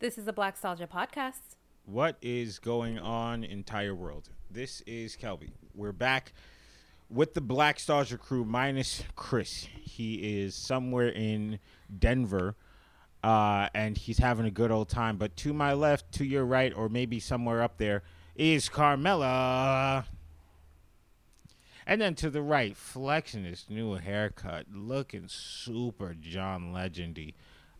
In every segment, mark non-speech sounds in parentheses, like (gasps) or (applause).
This is a Black Nostalgia podcast. What is going on, entire world? This is Kelby. We're back with the Black Nostalgia crew minus Chris. He is somewhere in Denver, uh, and he's having a good old time. But to my left, to your right, or maybe somewhere up there, is Carmela. And then to the right, flexing his new haircut, looking super John Legendy.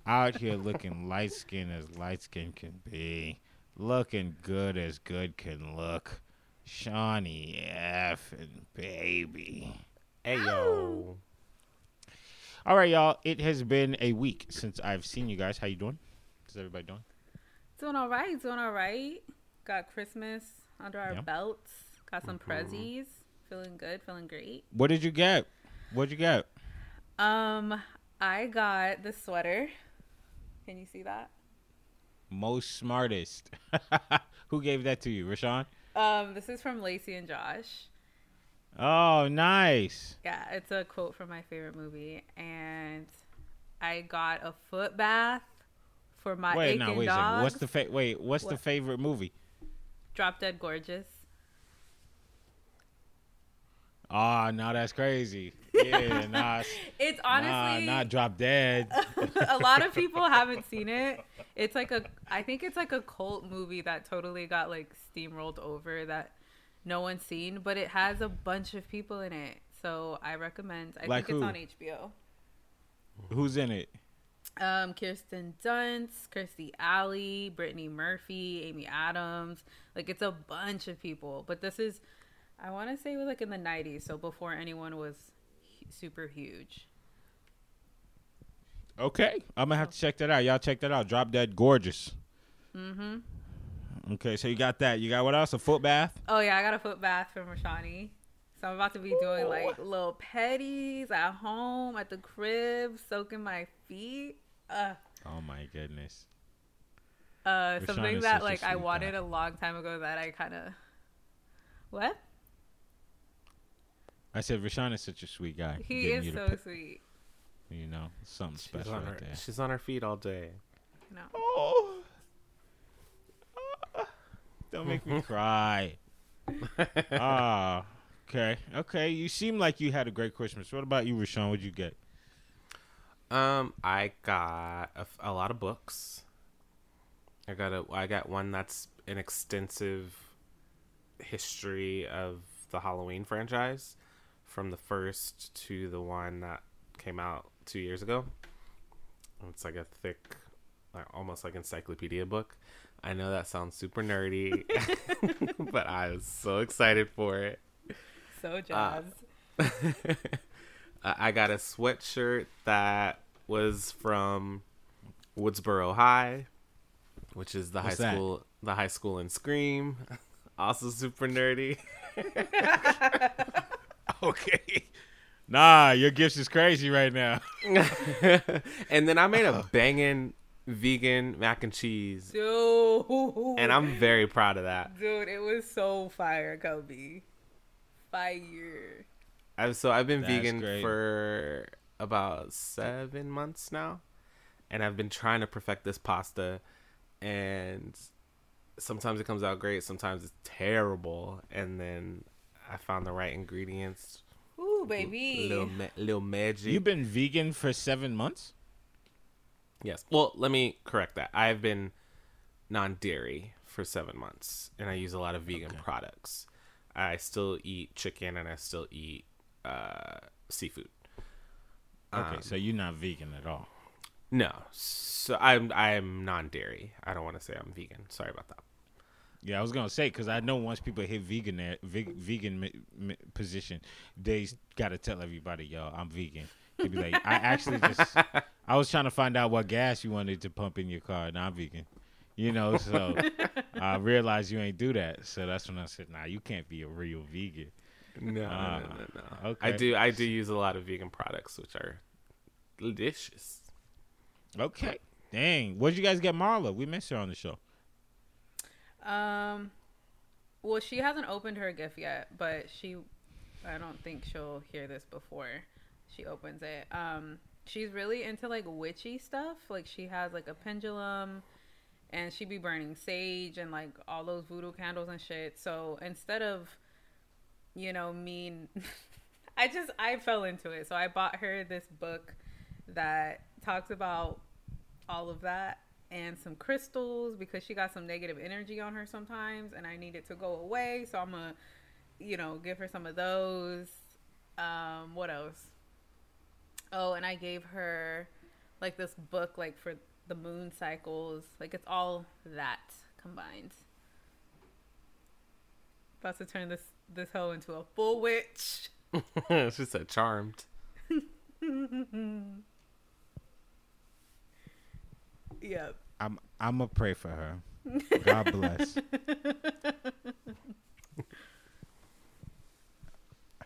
Out here looking light skin as light skin can be. Looking good as good can look. Shawnee F and baby. Hey yo. All right, y'all. It has been a week since I've seen you guys. How you doing? How's everybody doing? Doing all right. Doing all right. Got Christmas under our Yeah. belts. Got some prezzies. Feeling good. Feeling great. What did you get? What'd you get? Um, I got the sweater. Can you see that? Most smartest. (laughs) Who gave that to you, Rashawn? Um, this is from Lacey and Josh. Oh, nice. Yeah, it's a quote from my favorite movie, and I got a foot bath for my Wait, aching no, wait a second. What's the fa- wait? What's the favorite movie? Drop Dead Gorgeous? Oh, now that's crazy. (laughs) Yeah, nah, It's nah, honestly not drop dead. (laughs) a lot of people (laughs) haven't seen it. It's like a I think it's like a cult movie that totally got like steamrolled over that no one's seen, but it has a bunch of people in it. So I recommend. I Like think it's on HBO. Who's in it? Um, Kirsten Dunst, Kirstie Alley, Brittany Murphy, Amy Adams. Like it's a bunch of people. But this is, I want to say, it was like in the '90s, so before anyone was super huge. Okay, I'm gonna have to check that out. Y'all check that out. Drop dead gorgeous. Mm-hmm. Okay, so you got that. You got what else? A foot bath. Oh yeah, I got a foot bath from Rashani. So I'm about to be doing like little petties at home at the crib, soaking my feet. Uh, Oh my goodness. uh, something that like I wanted guy. a long time ago that I kind of. What? I said Rashawn is such a sweet guy. He is you to so put- sweet. you know, something She's special on, right her, there. she's on her feet all day. No. Oh, don't make me (laughs) cry. Ah, okay, okay. You seem like you had a great Christmas. What about you, Rashawn? What'd you get? Um, I got a lot of books. I got a I got one that's an extensive history of the Halloween franchise, from the first to the one that came out two years ago. It's like a thick, like almost like encyclopedia book. I know that sounds super nerdy, (laughs) (laughs) but I was so excited for it. So jazz. (laughs) Uh, I got a sweatshirt that was from Woodsboro High, which is the What's high that? school, the high school in Scream. also super nerdy. (laughs) Okay. Nah, your gifts is crazy right now. (laughs) and then I made a (laughs) banging vegan mac and cheese, Dude. and I'm very proud of that. Dude, it was so fire, Kobe. Fire. I've, so I've been That's vegan great. for about seven months now, and I've been trying to perfect this pasta, and sometimes it comes out great, sometimes it's terrible, and then I found the right ingredients, Ooh, baby. little ma- little magic. You've been vegan for seven months. yes. Well, let me correct that. I've been non-dairy for seven months, and I use a lot of vegan Okay. products. I still eat chicken, and I still eat uh, seafood. Okay, Um, so you're not vegan at all. No, so I'm I'm non-dairy. I don't want to say I'm vegan. Sorry about that. Yeah, I was gonna say because I know once people hit vegan there, veg, vegan mi- mi- position, they got to tell everybody, "Yo, I'm vegan." They'd be like, "I actually just, I was trying to find out what gas you wanted to pump in your car, and I'm vegan." You know, so (laughs) I realized you ain't do that. So that's when I said, "Nah, you can't be a real vegan." No, Ah, no, no, no. okay. I do I do use a lot of vegan products, which are delicious. Okay, dang, where'd you guys get Marla? We missed her on the show. Um, well, she hasn't opened her gift yet, but she, I don't think she'll hear this before she opens it. Um, she's really into like witchy stuff. Like she has like a pendulum, and she'd be burning sage and like all those voodoo candles and shit. So instead of, you know, me, (laughs) I just I fell into it. So I bought her this book that talks about all of that and some crystals because she got some negative energy on her sometimes and I need it to go away. So I'm gonna, you know, give her some of those. Um, what else? Oh, and I gave her like this book like for the moon cycles. Like it's all that combined. About to turn this this hoe into a full witch. (laughs) she said charmed. (laughs) Yep. I'm I'm gonna pray for her. (laughs) God bless.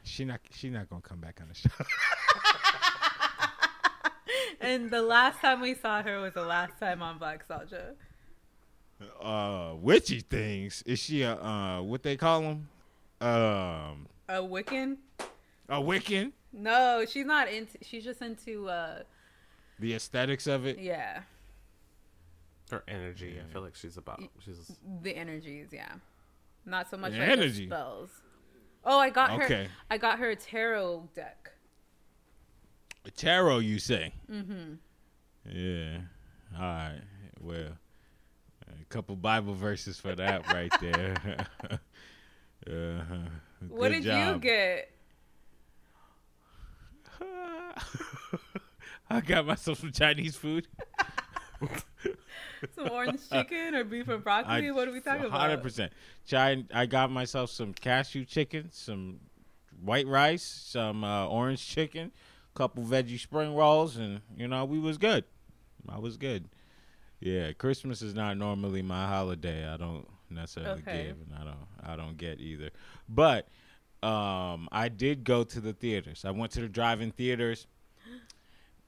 she not she not gonna come back on the show. (laughs) And the last time we saw her was the last time on Black Soldier. uh, witchy things. Is she a uh what they call them? Um, A Wiccan? a Wiccan. No, she's not into. She's just into. uh The aesthetics of it. Yeah, Her energy. I feel like she's about. She's. the energies. Yeah, not so much The like energy. the spells. Oh, I got her. I got her a tarot deck. Tarot, you say? Mm-hmm. Yeah. All right. Well, a couple Bible verses for that right there. (laughs) uh-huh. What Good did you get? (laughs) I got myself some Chinese food. (laughs) (laughs) Some orange chicken or beef and broccoli? what are we talking about? Hundred percent. China. I got myself some cashew chicken, some white rice, some uh, orange chicken, a couple veggie spring rolls, and you know we was good. I was good. Yeah, Christmas is not normally my holiday. I don't necessarily Okay. give, and I don't. I don't get either. But um, I did go to the theaters. I went to the drive-in theaters.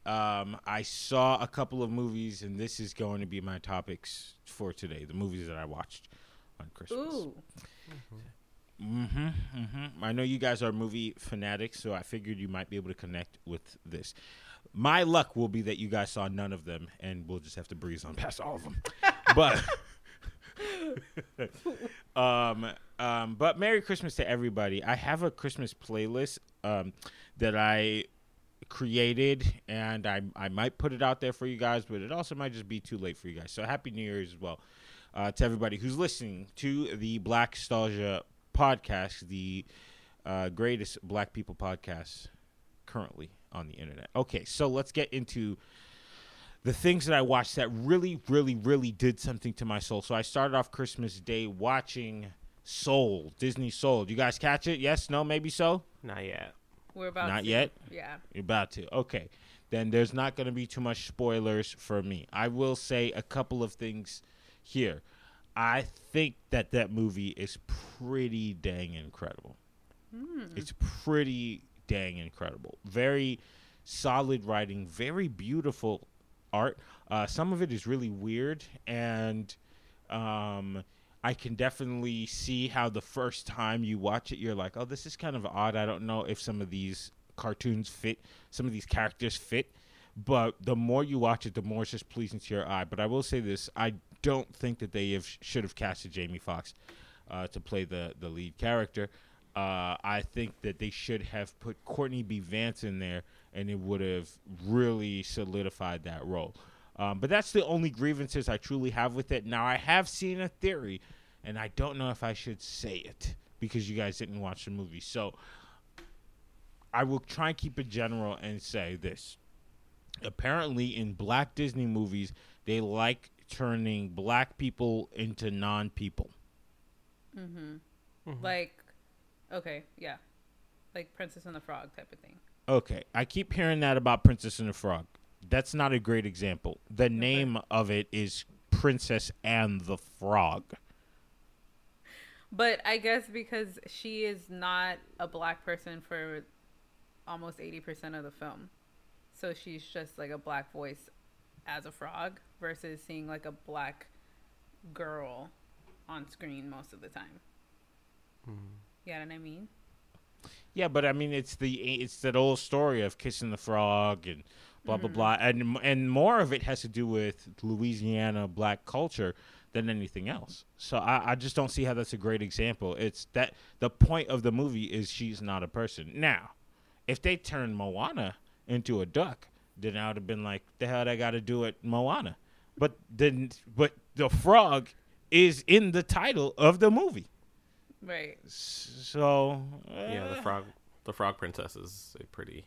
Um, I saw a couple of movies, and this is going to be my topics for today. The movies that I watched on Christmas. Ooh, Mm-hmm, mm-hmm. I know you guys are movie fanatics, so I figured you might be able to connect with this. My luck will be that you guys saw none of them, and we'll just have to breeze on past all of them. (laughs) but, (laughs) um, um, but Merry Christmas to everybody. I have a Christmas playlist um, that I created, and I I might put it out there for you guys, but it also might just be too late for you guys. So Happy New Year's as well uh, to everybody who's listening to the Blackstalgia podcast, the uh, greatest Black people podcast currently on the internet. Okay, so let's get into the things that I watched that really, really, really did something to my soul. So I started off Christmas Day watching Soul, Disney Soul. Do You guys catch it? Yes? No? Maybe so? Not yet. We're about Not to. yet? Yeah. You're about to. Okay. Then there's not going to be too much spoilers for me. I will say a couple of things here. I think that that movie is pretty dang incredible. It's pretty dang incredible. Very solid writing, very beautiful art. Uh, some of it is really weird, and um, I can definitely see how the first time you watch it, you're like, "Oh, this is kind of odd." I don't know if some of these cartoons fit, some of these characters fit. But the more you watch it, the more it's just pleasing to your eye. But I will say this: I don't think that they have should have casted Jamie Foxx uh, to play the the lead character. Uh, I think that they should have put Courtney B. Vance in there, and it would have really solidified that role. Um, but that's the only grievances I truly have with it. Now I have seen a theory, and I don't know if I should say it because you guys didn't watch the movie. So I will try and keep it general and say this. Apparently, in black Disney movies, they like turning black people into non people. mm-hmm Like, okay, yeah, like Princess and the Frog type of thing. Okay, I keep hearing that about Princess and the Frog. That's not a great example. The name of it is Princess and the Frog. But I guess because she is not a black person for almost 80% of the film. So she's just like a black voice as a frog versus seeing like a black girl on screen most of the time. Mm-hmm. You know what I mean? Yeah, but I mean, it's the it's that old story of kissing the frog and blah blah blah, and and more of it has to do with Louisiana black culture than anything else. So I, I just don't see how that's a great example. It's that the point of the movie is she's not a person. Now, if they turned Moana into a duck, then I would have been like, the hell I got to do it, Moana. But then, but the frog is in the title of the movie. Right. So Yeah, the uh, frog, the frog princess is a pretty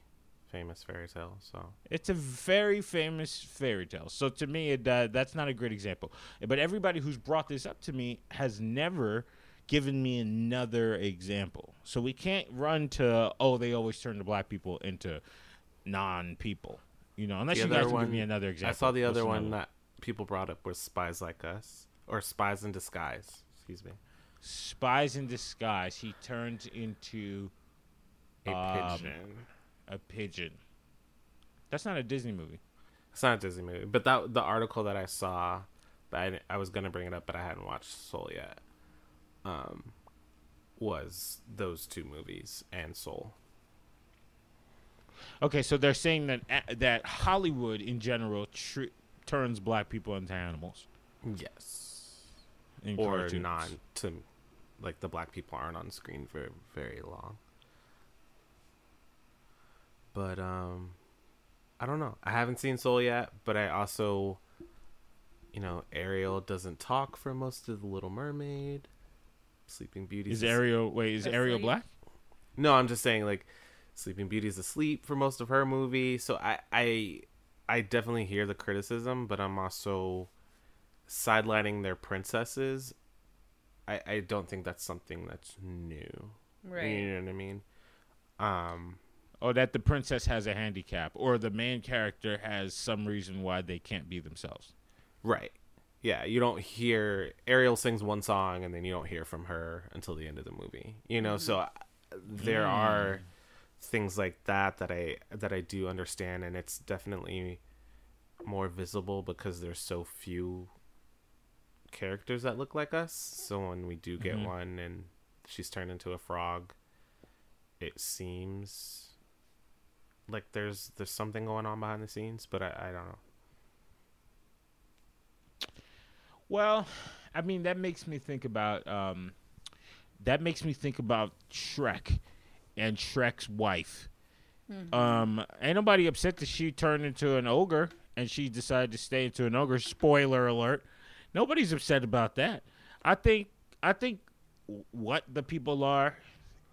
famous fairy tale. So It's a very famous fairy tale. So to me, it, uh, that's not a great example. But everybody who's brought this up to me has never given me another example. So we can't run to oh they always turn the black people into non-people. You know, unless The you guys can give one- me another example. I saw the other one that people brought up was Spies Like Us or Spies in Disguise. Excuse me, Spies in disguise. He turns into a Um, pigeon. A pigeon. That's not a Disney movie. It's not a Disney movie, but that the article that I saw, but I, I was gonna bring it up, but I hadn't watched Soul yet. Um, was those two movies and Soul? Okay, so they're saying that that Hollywood in general tr- turns black people into animals. Yes, In or cartoons. non to like the black people aren't on screen for very long. But um, I don't know. I haven't seen Soul yet, but I also, you know, Ariel doesn't talk for most of the Little Mermaid. Sleeping Beauty Is Ariel wait? Is Ariel black? No, I'm just saying like Sleeping Beauty's asleep for most of her movie. So I I I definitely hear the criticism, but I'm also sidelining their princesses. I I don't think that's something that's new. Right. You know what I mean? Um Or that the princess has a handicap, or the main character has some reason why they can't be themselves. right. Yeah, you don't hear Ariel sings one song and then you don't hear from her until the end of the movie. You know, so uh, there Mm. are things like that that I that I do understand and it's definitely more visible because there's so few characters that look like us. So when we do get Mhm. one and she's turned into a frog, it seems like there's there's something going on behind the scenes, but I, I don't know. Well, I mean that makes me think about um, that makes me think about Shrek and Shrek's wife. Um, ain't nobody upset that she turned into an ogre and she decided to stay into an ogre. Spoiler alert. Nobody's upset about that. I think I think what the people are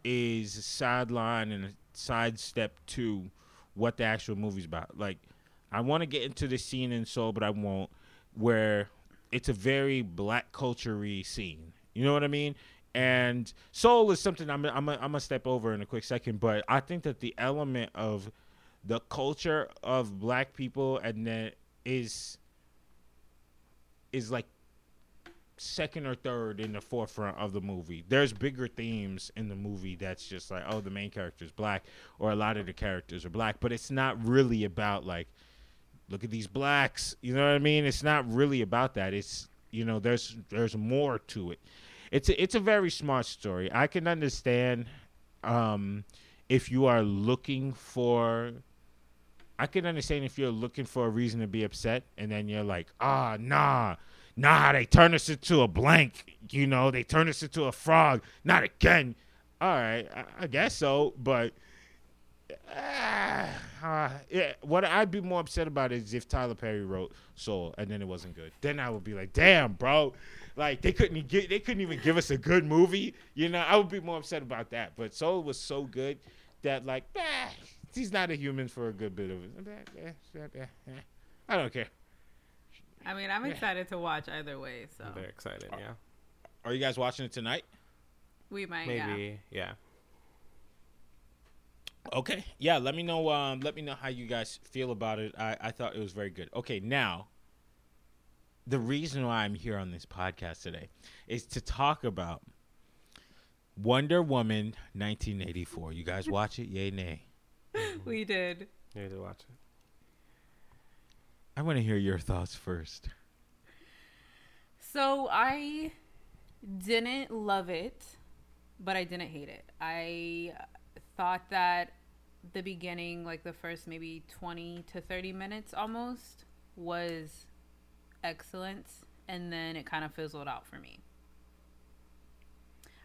is a sideline and a sidestep to what the actual movie's about. Like, I want to get into the scene in Soul, but I won't. Where it's a very black culture scene. You know what I mean? And Soul is something I'm I'm I'm gonna step over in a quick second, but I think that the element of the culture of black people and then is is like second or third in the forefront of the movie. There's bigger themes in the movie that's just like, oh, the main character is black, or a lot of the characters are black, but it's not really about like, look at these blacks. You know what I mean? It's not really about that. It's you know, there's there's more to it. It's a, it's a very smart story. I can understand um, if you are looking for. I can understand if you're looking for a reason to be upset, and then you're like, ah, nah, nah, they turned us into a blank. You know, they turned us into a frog. Not again. All right, I, I guess so, but ah, ah, yeah, what I'd be more upset about is if Tyler Perry wrote Soul and then it wasn't good. Then I would be like, damn, bro, like they couldn't get, they couldn't even give us a good movie. You know, I would be more upset about that. But Soul was so good that like, ah, he's not a human for a good bit of it. I don't care. I mean, I'm excited to watch either way. So I'm very excited, yeah. Are you guys watching it tonight? we might. Maybe, yeah. Okay. Yeah, let me know um let me know how you guys feel about it. I I thought it was very good. Okay, now the reason why I'm here on this podcast today is to talk about Wonder Woman 1984. You guys watch it? Yay, nay. (laughs) We did. You need to watch it. I want to hear your thoughts first. So I didn't love it, but I didn't hate it. I thought that the beginning, like the first maybe 20 to 30 minutes almost, was excellent. And then it kind of fizzled out for me.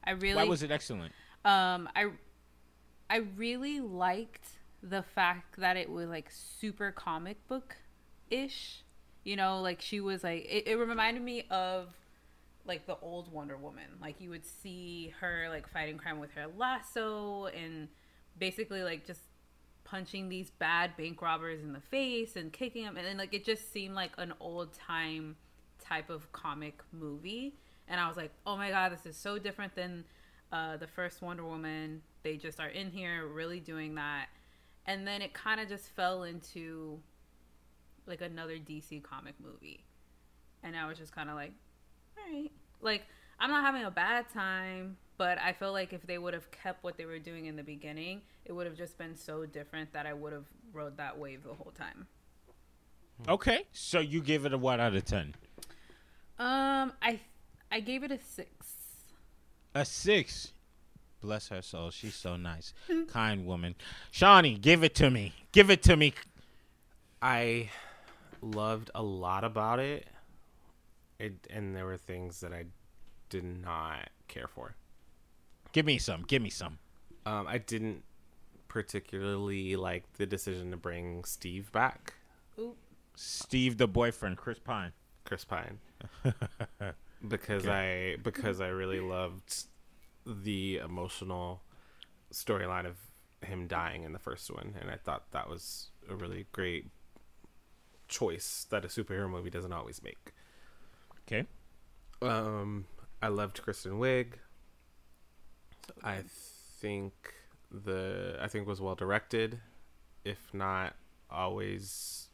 I really. Why was it excellent? Um, I, I really liked the fact that it was like super comic book ish. You know, like she was like, it, it reminded me of like the old Wonder Woman. Like you would see her like fighting crime with her lasso and basically like just punching these bad bank robbers in the face and kicking them and then like it just seemed like an old time type of comic movie and i was like oh my god this is so different than uh, the first wonder woman they just are in here really doing that and then it kind of just fell into like another dc comic movie and i was just kind of like all right like i'm not having a bad time but I feel like if they would have kept what they were doing in the beginning, it would have just been so different that I would have rode that wave the whole time. Okay, so you gave it a what out of ten? Um, I I gave it a six. A six. Bless her soul. She's so nice, (laughs) kind woman. Shawnee, give it to me. Give it to me. I loved a lot about it. It and there were things that I did not care for. Give me some. Give me some. Um, I didn't particularly like the decision to bring Steve back. Ooh. Steve, the boyfriend, Chris Pine. Chris Pine. (laughs) because I because I really loved the emotional storyline of him dying in the first one, and I thought that was a really great choice that a superhero movie doesn't always make. Okay. Um, I loved Kristen Wiig. I think the I think was well directed, if not always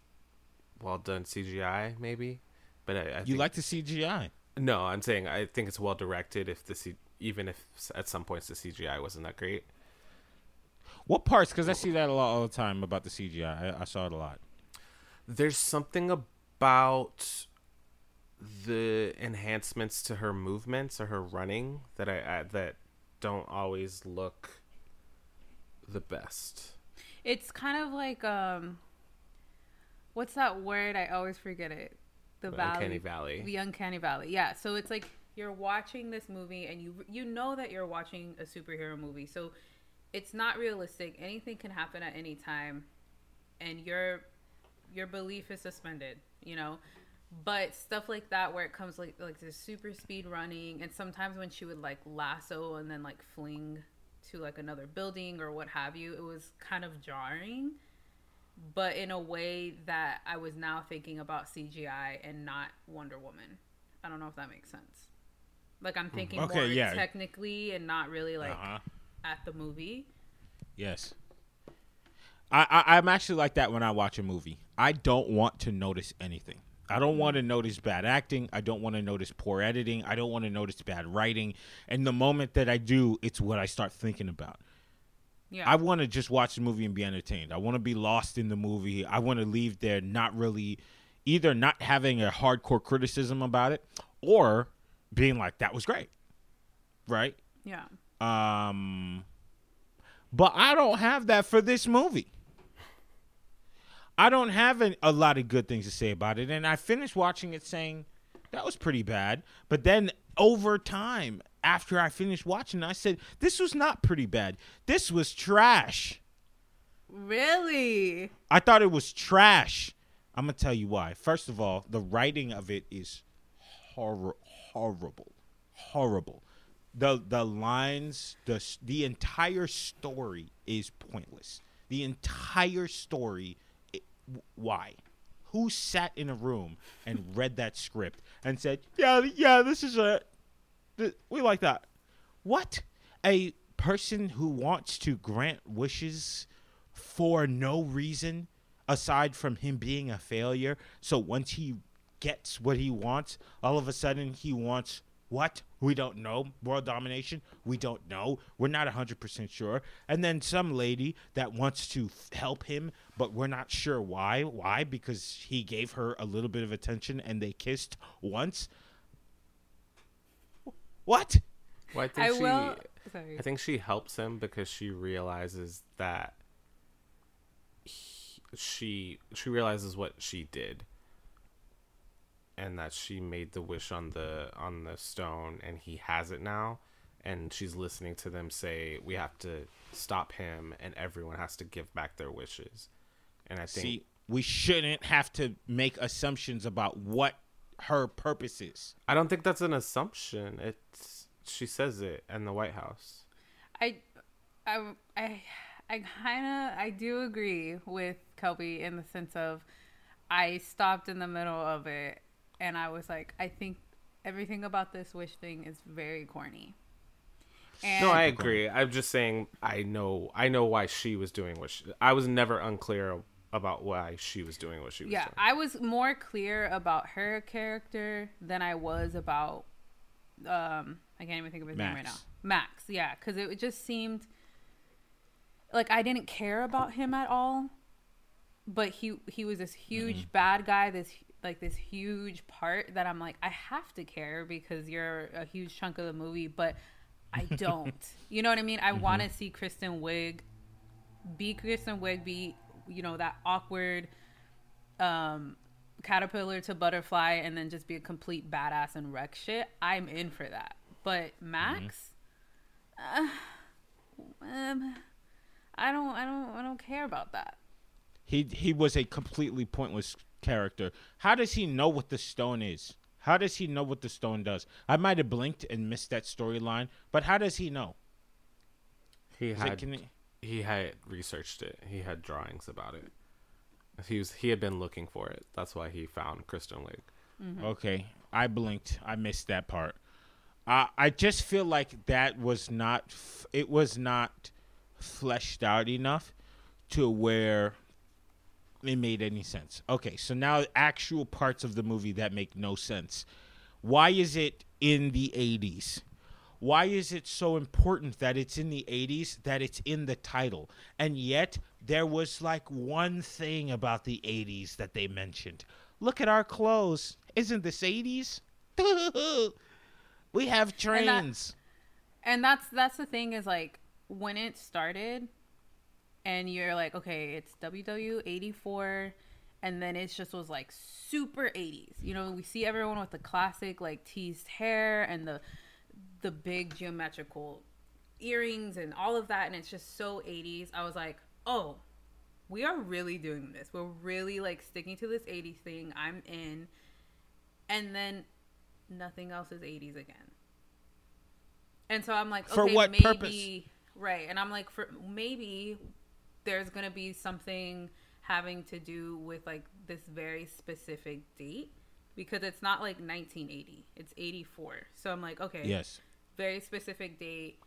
well done CGI maybe. But I, I You think, like the CGI? no, I'm saying I think it's well directed. If the C, even if at some points the CGI wasn't that great. What parts? Because I see that a lot all the time about the CGI. I, I saw it a lot. There's something about the enhancements to her movements or her running that I, I that don't always look the best. It's kind of like um, what's that word? I always forget it. The The valley, Uncanny Valley. the uncanny valley. Yeah. So it's like you're watching this movie and you you know that you're watching a superhero movie. So it's not realistic. Anything can happen at any time, and your your belief is suspended. You know. But stuff like that, where it comes like like this super speed running, and sometimes when she would like lasso and then like fling to like another building or what have you, it was kind of jarring but in a way that I was now thinking about CGI and not Wonder Woman. I don't know if that makes sense. Like I'm thinking Okay, more yeah. technically and not really like Uh-huh. at the movie. Yes. I, I I'm actually like that when I watch a movie. I don't want to notice anything. I don't want to notice bad acting. I don't want to notice poor editing. I don't want to notice bad writing. And the moment that I do, it's what I start thinking about. Yeah. I want to just watch the movie and be entertained. I want to be lost in the movie. I want to leave there not really either not having a hardcore criticism about it or being like that was great. Right? yeah. Um, but I don't have that for this movie. I don't have an, a lot of good things to say about it, and I finished watching it saying that was pretty bad. But then over time, after I finished watching, I said this was not pretty bad. This was trash. Really? I thought it was trash. I'm gonna tell you why. First of all, the writing of it is hor- horrible, horrible. the The lines, the the entire story is pointless. The entire story, why? Who sat in a room and read that script and said, "Yeah, yeah, this is a, th- we like that." What? A person who wants to grant wishes for no reason aside from him being a failure. So once he gets what he wants, all of a sudden he wants what? We don't know. World domination? We don't know. We're not 100% sure. And then some lady that wants to f- help him, but we're not sure why. Why? Because he gave her a little bit of attention and they kissed once. What? Well, I think I she, will. Sorry. I think she helps him because she realizes that he, she she realizes what she did and that she made the wish on the on the stone and he has it now. And she's listening to them say we have to stop him and everyone has to give back their wishes. And i think See, we shouldn't have to make assumptions about what her purpose is. i don't think that's an assumption. It's she says it in the white house. I, I, I, I kind of I do agree with Kelby in the sense of I stopped in the middle of it and I was like, I think everything about this wish thing is very corny. And no i agree i'm just saying i know i know why she was doing what she, i was never unclear about why she was doing what she was yeah, doing I was more clear about her character than I was about um I can't even think of his name right now. Max. Max, yeah, cuz it just seemed like I didn't care about him at all. But he he was this huge bad guy, this like this huge part that I'm like I have to care because you're a huge chunk of the movie, but I (laughs) don't. you know what I mean? I want to see Kristen Wiig be Kristen Wiig, be you know that awkward um caterpillar to butterfly and then just be a complete badass and wreck shit. I'm in for that. But max uh, um, i don't i don't i don't care about that. He he was a completely pointless character. How does he know what the stone is? How does he know what the stone does? I might have blinked and missed that storyline, but how does he know? he Is it- had can he- he had researched it he had drawings about it he was he had been looking for it that's why he found kristen wiig Okay, I blinked. I missed that part. Uh, I just feel like that was not. F- it was not fleshed out enough to where it made any sense. Okay, so now actual parts of the movie that make no sense. Why is it in the 80s? Why is it so important that it's in the 80s, that it's in the title? And yet, there was like one thing about the 80s that they mentioned. Look at our clothes. Isn't this 80s? (laughs) we have trains. and that's that's the thing is like when it started and you're like okay it's ww 84 and then it just was like super 80s you know we see everyone with the classic like teased hair and the the big geometrical earrings and all of that and it's just so 80s i was like oh we are really doing this. We're really like sticking to this 80s thing. I'm in. And then nothing else is 80s again. And so i'm like For okay what maybe purpose? right. And i'm like for maybe there's gonna be something having to do with like this very specific date because it's not like 1980 it's 84 so i'm like okay Yes. very specific date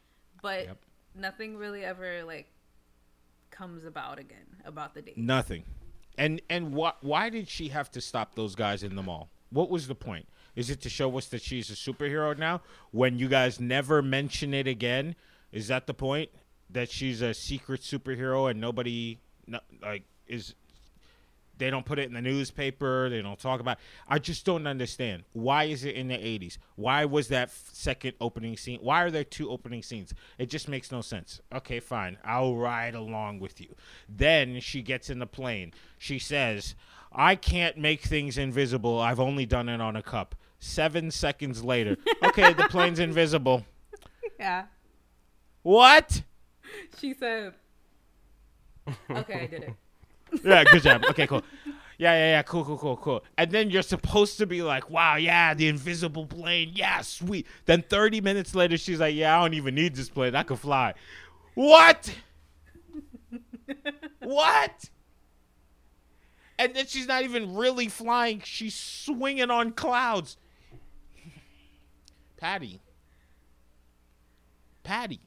but Yep. nothing really ever like comes about again about the date Nothing. And and why why did she have to stop those guys in the mall? What was the point? Is it to show us that she's a superhero now? When you guys never mention it again, is that the point? That she's a secret superhero and nobody no, like is they don't put it in the newspaper. They don't talk about. I just don't understand. Why is it in the 80s? Why was that second opening scene? Why are there two opening scenes? It just makes no sense. Okay, fine. I'll ride along with you. Then she gets in the plane. She says, "I can't make things invisible. I've only done it on a cup." 7 seconds later, okay, the plane's invisible. (laughs) yeah What? (laughs) she said okay i did it (laughs) yeah, good job. Okay, cool. Yeah, yeah, yeah. Cool, cool, cool, cool. And then you're supposed to be like, wow, yeah, the invisible plane. Yeah, sweet. Then 30 minutes later, she's like, yeah, I don't even need this plane. I can fly. What? (laughs) what? And then she's not even really flying. She's swinging on clouds. Patty. Patty.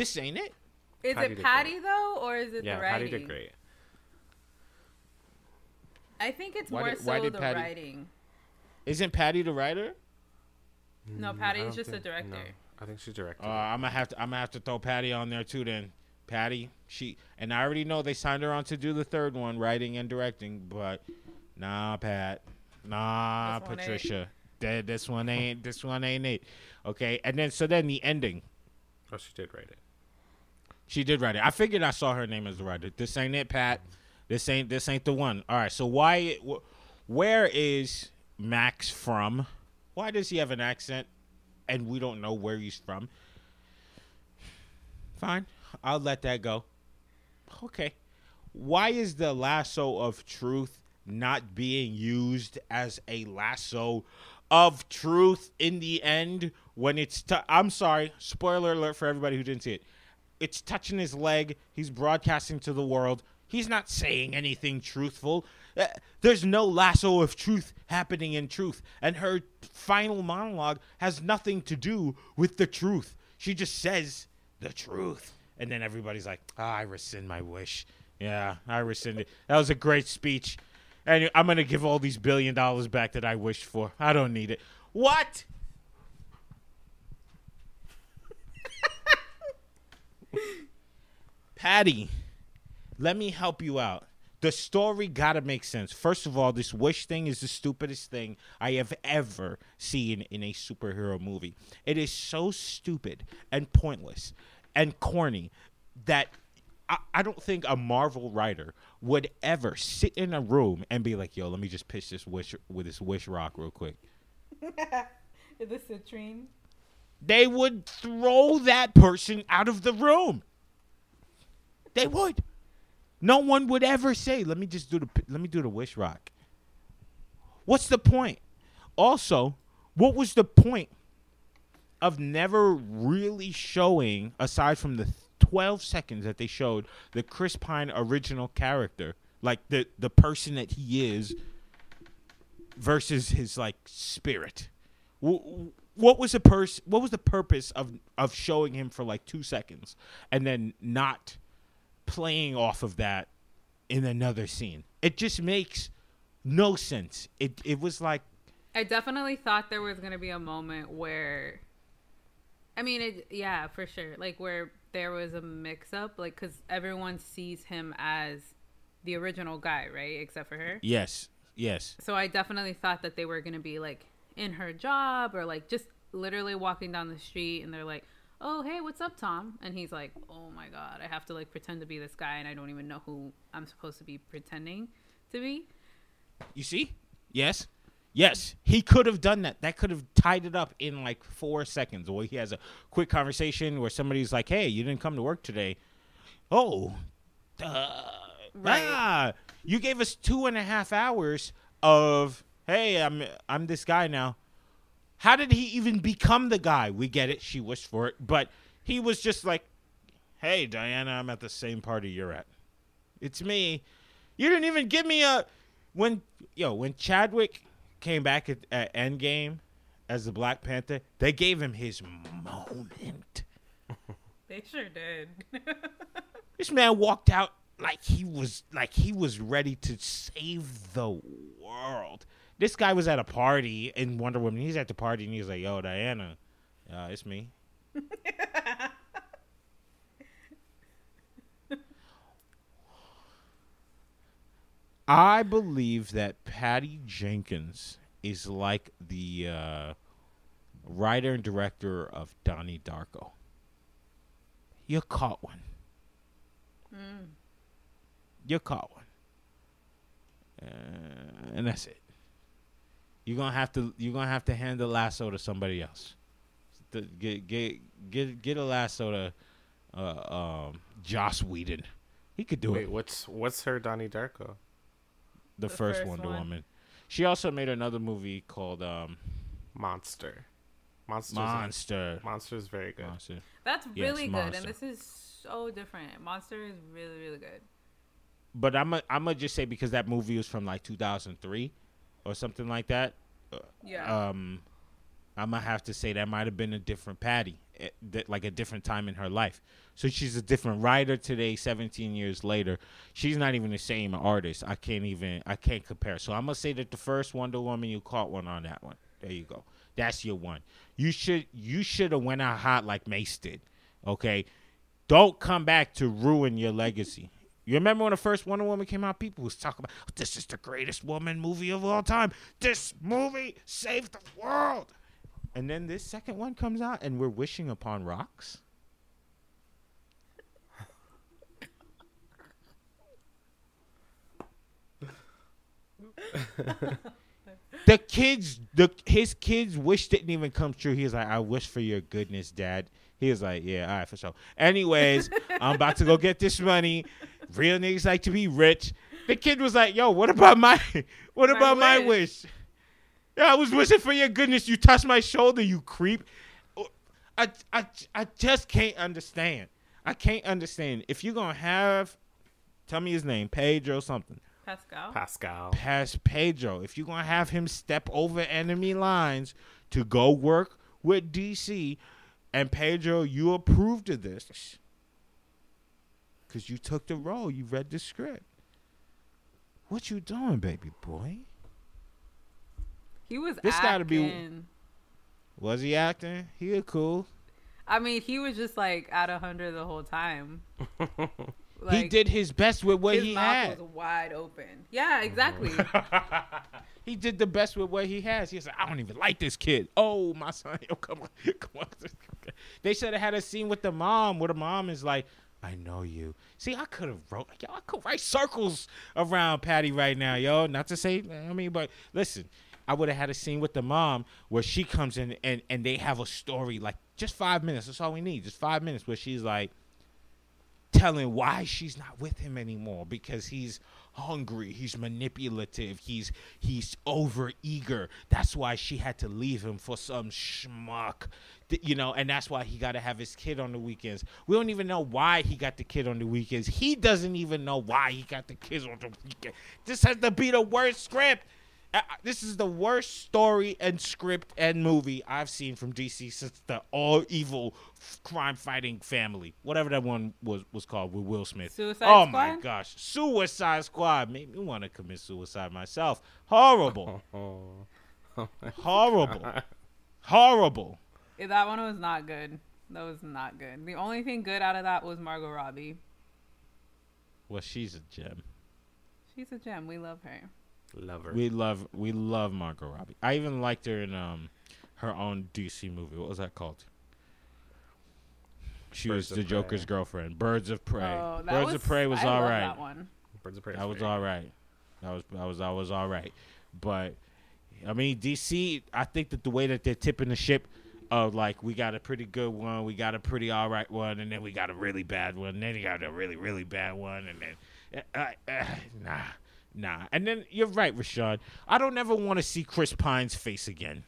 This ain't it. is Patty it did patty though or is it yeah the writing Yeah, patty did great i think it's Why more did- why so did the Patty- writing Isn't Patty the writer? no Mm, patty I is just a director no, i think she's directed Uh, I'm gonna have to. I'm gonna have to throw Patty on there too. Then Patty, she and I already know they signed her on to do the third one, writing and directing. But nah, Pat, nah, This. Patricia, That- this one ain't. This one ain't it. Okay, and then so then the ending. oh she did write it She did write it. I figured I saw her name as the writer. This ain't it, Pat. This ain't this ain't the one. All right. So why? Wh- where is Max from? Why does he have an accent, and we don't know where he's from? Fine, I'll let that go. Okay. Why is the lasso of truth not being used as a lasso of truth in the end when it's i I'm sorry, spoiler alert for everybody who didn't see it. It's touching his leg, he's broadcasting to the world. He's not saying anything truthful. Uh, There's no lasso of truth happening in truth, and her final monologue has nothing to do with the truth. She just says the truth. And then everybody's like, ah, I rescind my wish. Yeah, I rescind it. That was a great speech. And I'm going to give all these billion dollars back that I wished for. I don't need it. What? Patty, let me help you out. The story gotta make sense. First of all, this wish thing is the stupidest thing I have ever seen in a superhero movie. It is so stupid and pointless and corny that I, I don't think a Marvel writer would ever sit in a room and be like, "Yo, let me just pitch this wish with this wish rock real quick." (laughs) This citrine? They would throw that person out of the room. They would. No one would ever say, "Let me just do the let me do the wish rock." What's the point? Also, what was the point of never really showing aside from the 12 seconds that they showed the Chris Pine original character, like the the person that he is versus his like spirit. What was the pers- What was the purpose of of showing him for like two seconds and then not playing off of that in another scene? It just makes no sense. It it was like I definitely thought there was gonna be a moment where, I mean, it yeah, for sure, like where there was a mix-up, like because everyone sees him as the original guy, right, except for her. yes, yes, So I definitely thought that they were gonna be like in her job or like just literally walking down the street, and they're like, "Oh, hey, what's up, Tom?" And he's like, "Oh my god, I have to like pretend to be this guy, and I don't even know who I'm supposed to be pretending to be." You see? Yes. Yes. He could have done that. That could have tied it up in like four seconds. Or he has a quick conversation where somebody's like, hey, you didn't come to work today. Oh, duh. Right. Ah, you gave us two and a half hours of, hey, I'm I'm this guy now. How did he even become the guy? We get it. She wished for it. But he was just like, hey, Diana, I'm at the same party you're at. It's me. You didn't even give me a when yo when Chadwick came back at, at Endgame as the Black Panther. They gave him his moment. (laughs) They sure did. (laughs) This man walked out like he was like he was ready to save the world. This guy was at a party in Wonder Woman. He's at the party and he's like, "Yo, Diana, uh, it's me." I believe that Patty Jenkins is like the uh, writer and director of Donnie Darko. You caught one. You caught one. Uh, and that's it. You're gonna have to you're gonna have to hand the lasso to somebody else. The- get get get get a lasso to uh, um, Joss Whedon. He could do it. Wait, it. what's what's her Donnie Darko? The, The first, first Wonder one. Woman. She also made another movie called um, Monster. Monster's Monster. is very good. Monster. That's Yes, really good, Monster. and this is so different. Monster is really, really good. But I'm i I'm gonna just say because that movie was from like 2003 or something like that. Yeah. um, I'm gonna have to say that might have been a different Patty, eh, like a different time in her life. So she's a different writer today, 17 years later. She's not even the same artist. I can't even I can't compare. So I'm gonna say that the first Wonder Woman you caught one on that one. There you go. That's your one. You should you should have went out hot like Mace did. Okay, don't come back to ruin your legacy. You remember when the first Wonder Woman came out? People was talking about oh, this is the greatest woman movie of all time. This movie saved the world. And then this second one comes out, and we're wishing upon rocks. the kids, the his kids' wish didn't even come true. He's like, "I wish for your goodness, Dad." He was like, "Yeah, all right, for sure." Anyways, I'm about to go get this money. Real niggas like to be rich. The kid was like, "Yo, what about my, (laughs) what My about my wish." wish?" Yeah, I was wishing for your goodness. You touched my shoulder, you creep. Oh, I, I, I just can't understand. I can't understand. If you're gonna have, tell me his name, Pedro something. Pascal. Pascal. Pass Pedro. If you're gonna have him step over enemy lines to go work with DC, and Pedro, you approved of this because you took the role. You read the script. What you doing, baby boy? He was This acting. gotta be- Was he acting? He was cool. I mean, he was just like at a hundred the whole time. (laughs) he did his best with what his he mouth had. was wide open. Yeah, exactly. (laughs) he did the best with what he has. He said, like, I don't even like this kid. Oh, my son. (laughs) Yo, come on. (laughs) Come on. They should have had a scene with the mom where the mom is like, I know you. See, I could have wrote, yo, I could write circles around Patty right now, yo. Not to say, I mean, but listen, I would have had a scene with the mom where she comes in and, and they have a story, like just five minutes. That's all we need. Just five minutes where she's like, telling why she's not with him anymore because he's hungry he's manipulative he's he's over eager that's why she had to leave him for some schmuck. You know and that's why he got to have his kid on the weekends. We don't even know why he got the kid on the weekends. He doesn't even know why he got the kids on the weekend. This has to be the worst script This is the worst story and script and movie I've seen from DC since the all evil crime fighting family, whatever that one was was called with Will Smith. Suicide oh my gosh, Suicide Squad made me want to commit suicide myself. Horrible, (laughs) Oh. (laughs) horrible, horrible. Yeah, that one was not good. That was not good. The only thing good out of that was Margot Robbie. Well, she's a gem. She's a gem. We love her. Lover. We love we love Margot Robbie. I even liked her in um her own DC movie. What was that called? She Birds was of the Joker's girlfriend. Birds of Prey. Oh, that Birds was, of Prey was I all love right. That one. Birds of Prey. That was very all That was that was that was all right. But I mean, DC. I think that the way that they're tipping the ship of like we got a pretty good one, we got a pretty all right one, and then we got a really bad one, and then you got a really really bad one, and then uh, uh, nah, nah. And then you're right, Rashawn. I don't ever want to see Chris Pine's face again.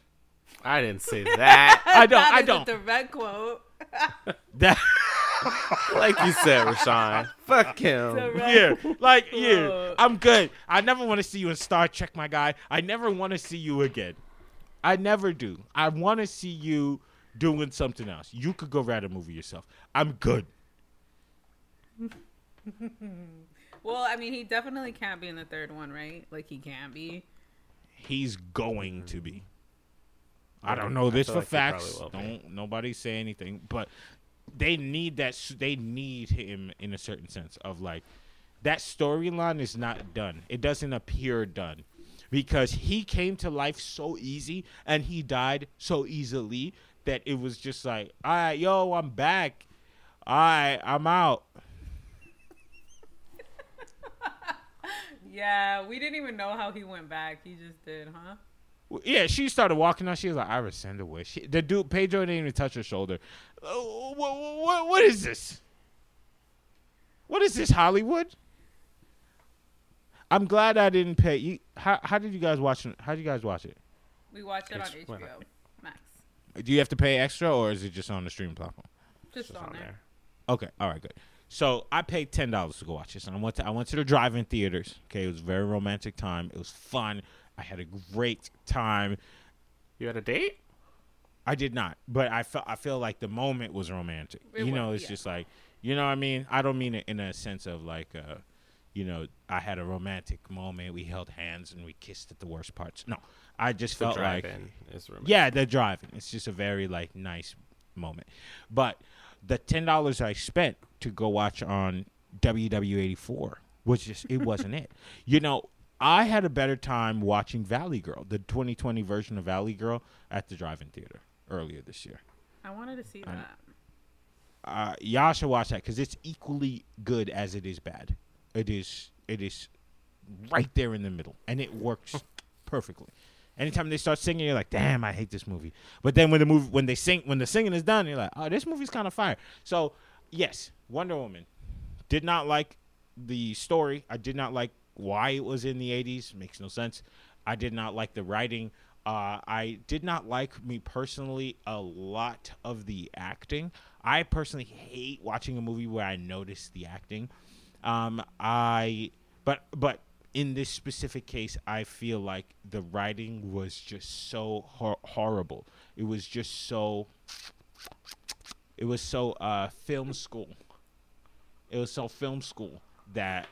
I didn't say that. (laughs) I don't. (laughs) That I don't. The red quote. That, like you said, Rashawn. Fuck him. Direct. yeah, like yeah, I'm good. I never want to see you in Star Trek, my guy. I never want to see you again. I never do. I want to see you doing something else. You could go write a movie yourself. I'm good. (laughs) Well, I mean, he definitely can't be in the third one, right? Like he can't be. He's going to be. I don't know this for like facts. Don't nobody say anything, but they need that. They need him in a certain sense of like that storyline is not done. It doesn't appear done because he came to life so easy and he died so easily that it was just like, all right, yo, I'm back. All right, I'm out. Yeah, we didn't even know how he went back. He just did, huh? Yeah, she started walking out. She was like, "I rescind the wish." She, the dude, Pedro, didn't even touch her shoulder. Uh, what, what, what is this? What is this, Hollywood? I'm glad I didn't pay. You, how, how did you guys watch it? How did you guys watch it? We watched it on well, HBO Max. Do you have to pay extra, or is it just on the streaming platform? Just Just on on there. there. Okay, all right, good. So I paid ten dollars to go watch this, and I went to I went to the drive-in theaters. Okay, it was a very romantic time. It was fun. I had a great time. You had a date? I did not, but I felt I feel like the moment was romantic. It you know, was, it's yeah. just like you know what I mean. I don't mean it in a sense of like, uh, you know, I had a romantic moment. We held hands and we kissed at the worst parts. No, I just The felt like drive-in is romantic. yeah, the driving. It's just a very like nice moment. But the ten dollars I spent to go watch on WW84 was just it wasn't it. (laughs) You know, I had a better time watching Valley Girl, the 2020 version of Valley Girl, at the drive-in theater earlier this year. I wanted to see I- that. Uh, y'all should watch that because it's equally good as it is bad. It is. It is right there in the middle, and it works (laughs) perfectly. Anytime they start singing, you're like, "Damn, I hate this movie." But then when the movie, when they sing, when the singing is done, you're like, "Oh, this movie's kind of fire." So, yes, Wonder Woman. Did not like the story. I did not like why it was in the 80s. Makes no sense. I did not like the writing. Uh, I did not like me personally a lot of the acting. I personally hate watching a movie where I notice the acting. Um, I but but in this specific case, I feel like the writing was just so hor- horrible. It was just so. It was so uh, film school. It was so film school that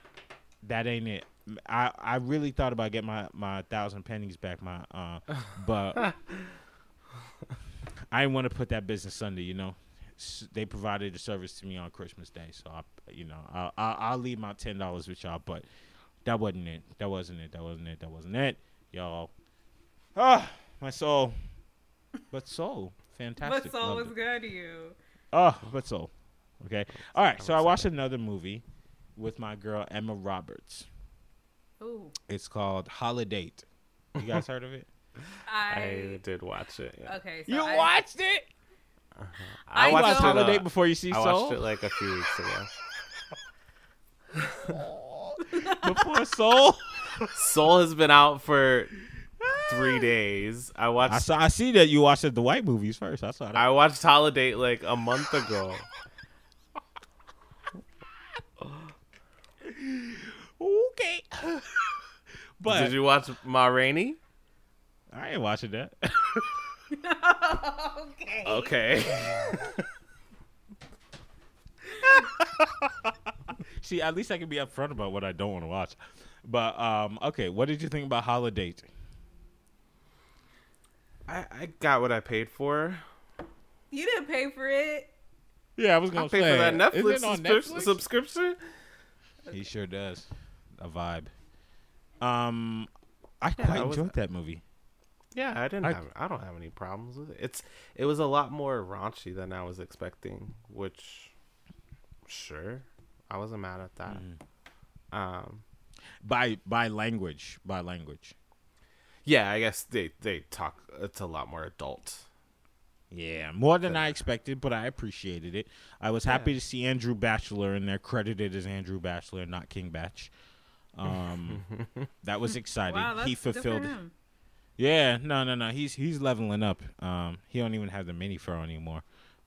that ain't it. I, I really thought about getting my, my thousand pennies back, my uh, (laughs) but (laughs) I didn't want to put that business under. You know, S- they provided the service to me on Christmas Day, so I you know I, I I'll leave my ten dollars with y'all, but that wasn't it. That wasn't it. That wasn't it. That wasn't it, y'all. Ah, my soul, but soul, fantastic. But soul Loved was good to you. Oh, but soul. Okay. All right. So I watched another movie with my girl Emma Roberts. Ooh, It's called Holiday. You guys heard of it? (laughs) I, I did watch it. Yeah. okay. So You I, watched it? I, I watched know- it. Holiday uh, before you see I Soul. watched it like a few weeks ago. (laughs) (laughs) (laughs) before Soul. Soul has been out for three days. I watched. I saw. I see that you watched the white movies first. I saw that. I watched Holiday like a month ago. okay. but Did you watch Ma Rainey? I ain't watching that. (laughs) okay. Okay. (laughs) see, at least I can be upfront about what I don't want to watch. But um, okay, what did you think about Holiday? I, I got what I paid for. You didn't pay for it. Yeah, I was gonna pay say for that Netflix, it on subscrip- Netflix? subscription. He sure does. A vibe. Um, I Yeah, quite I was- enjoyed that movie. Yeah, I didn't I- have. I don't have any problems with it. It's. It was a lot more raunchy than I was expecting. Which, sure, I wasn't mad at that. Mm-hmm. Um. By by language, by language. Yeah, I guess they they talk. It's a lot more adult. Yeah, more than I expected, but I appreciated it. I was happy to see Andrew Bachelor in there, credited as Andrew Bachelor, not King Bach. Um, (laughs) that was exciting. Wow, that's he fulfilled. him. Yeah, no, no, no. He's he's leveling up. Um, he don't even have the mini fro anymore.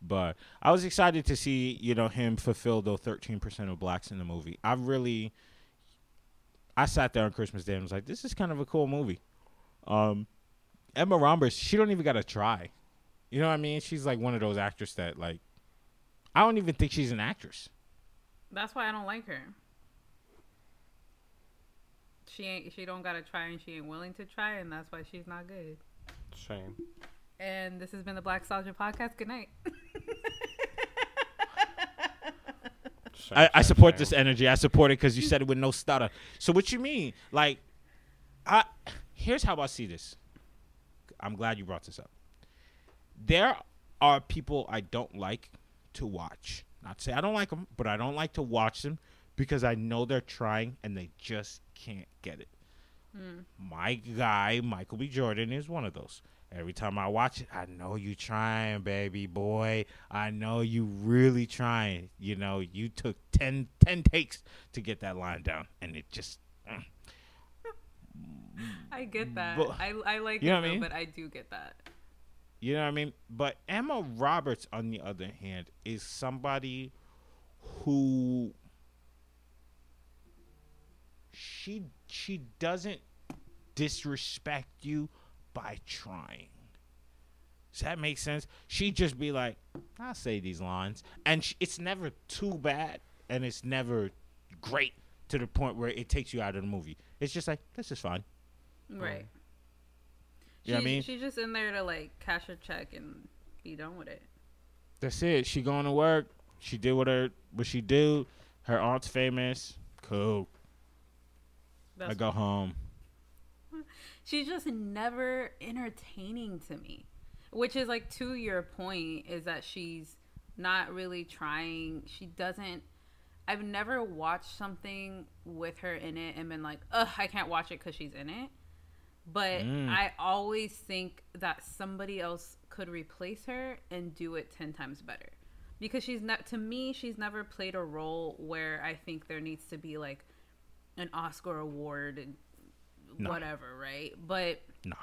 But I was excited to see you know him fulfill the thirteen percent of blacks in the movie. I really, I sat there on Christmas Day and was like, this is kind of a cool movie. Um, Emma Roberts, she don't even got to try. You know what I mean? She's like one of those actors that like, I don't even think she's an actress. That's why I don't like her. She ain't. She don't gotta try, and she ain't willing to try, and that's why she's not good. Shame. And this has been the Blackstalgia Podcast. Good night. (laughs) Shame, I, I support this energy. I support it because you said it with no stutter. So what you mean? Like, I here's how I see this. I'm glad you brought this up. There are people I don't like to watch. Not to say I don't like them, but I don't like to watch them because I know they're trying and they just can't get it. Hmm. My guy, Michael B. Jordan, is one of those. Every time I watch it, I know you trying, baby boy. I know you really trying. You know, you took 10, 10 takes to get that line down, and it just. mm. I get that. But- I I like You know it, what I though, mean? but I do get that. You know what I mean? But Emma Roberts, on the other hand, is somebody who she she doesn't disrespect you by trying. Does that make sense? She'd just be like, "I'll say these lines," and sh- it's never too bad, and it's never great to the point where it takes you out of the movie. It's just like this is fine. Right. You know what I mean? She's just in there to like cash a check and be done with it. That's it. She going to work. She did what her what she do. Her aunt's famous. Cool. I That's go home. She's just never entertaining to me which is like to your point is that she's not really trying she doesn't I've never watched something with her in it and been like, ugh, I can't watch it because she's in it. But Mm. I always think that somebody else could replace her and do it 10 times better. Because she's not, to me, she's never played a role where I think there needs to be like an Oscar award No. whatever, right? But Nah.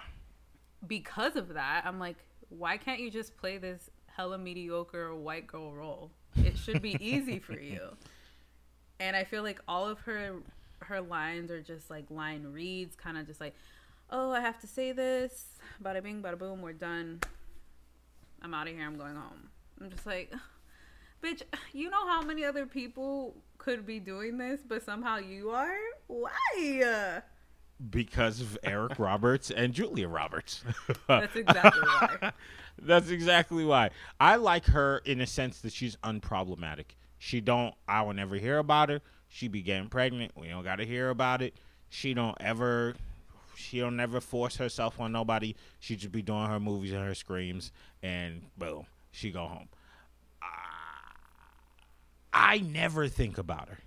because of that, I'm like, why can't you just play this hella mediocre white girl role? It should be easy for (laughs) you. And I feel like all of her her lines are just like line reads, kind of just like, oh, I have to say this, bada bing, bada boom, we're done. I'm out of here. I'm going home. I'm just like, (sighs) bitch, you know how many other people could be doing this, but somehow you are? Why? Because of Eric (laughs) Roberts and Julia Roberts. (laughs) That's exactly why. (laughs) That's exactly why. I like her in a sense that she's unproblematic. She don't I will never hear about her. She be getting pregnant. We don't gotta hear about it. She don't ever she don't never force herself on nobody. She just be doing her movies and her screams and boom, she go home. I never think about her.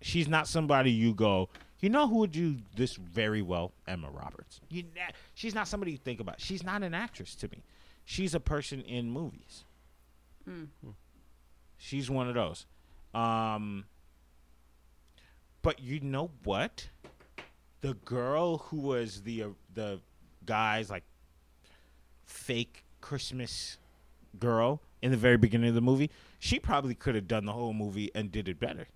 She's not somebody you go, you know who would do this very well? Emma Roberts. You she's not somebody you think about. She's not an actress to me. She's a person in movies. She's one of those. Um, but you know what? The girl who was the uh, the guy's like fake Christmas girl in the very beginning of the movie, she probably could have done the whole movie and did it better.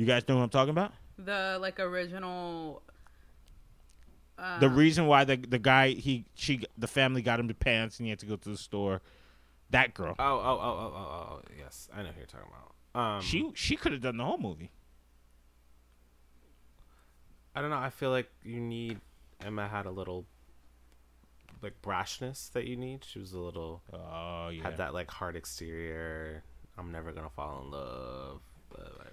You guys know what I'm talking about? The like original. Uh, the reason why the the guy he she the family got him the pants and he had to go to the store. That girl, Oh, oh, oh, oh, oh, oh, yes, I know who you're talking about. Um, she she could have done the whole movie. I don't know. I feel like you need Emma had a little like brashness that you need. She was a little Oh yeah. had that like hard exterior. I'm never gonna fall in love. Blah, blah, blah.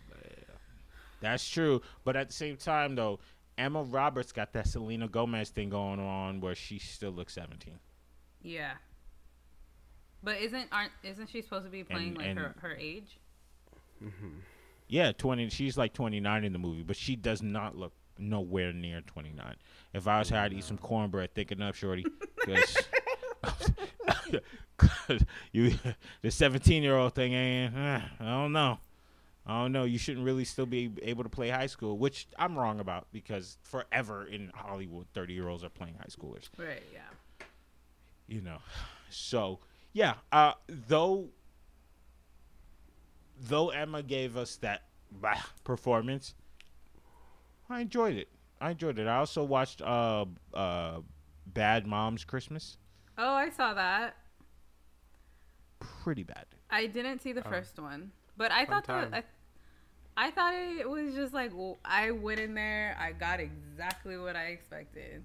That's true, but at the same time though, Emma Roberts got that Selena Gomez thing going on where she still looks 17. Yeah. But isn't aren't isn't she supposed to be playing And- like and- her her age? Yeah, 20 she's like 29 in the movie, but she does not look nowhere near 29. If I was her, I'd eat some cornbread thinking up shorty (laughs) cuz you (laughs) (laughs) the 17-year-old thing ain't eh, I don't know. I don't know. You shouldn't really still be able to play high school, which I'm wrong about because forever in Hollywood, 30 year olds are playing high schoolers. Right. Yeah. You know, so yeah. Uh, though, though Emma gave us that bah, performance, I enjoyed it. I enjoyed it. I also watched uh, uh, Bad Moms Christmas. Oh, I saw that. Pretty bad. I didn't see the Oh. first one, but I Fun thought that I, time. I thought it was just like well, I went in there, I got exactly what I expected.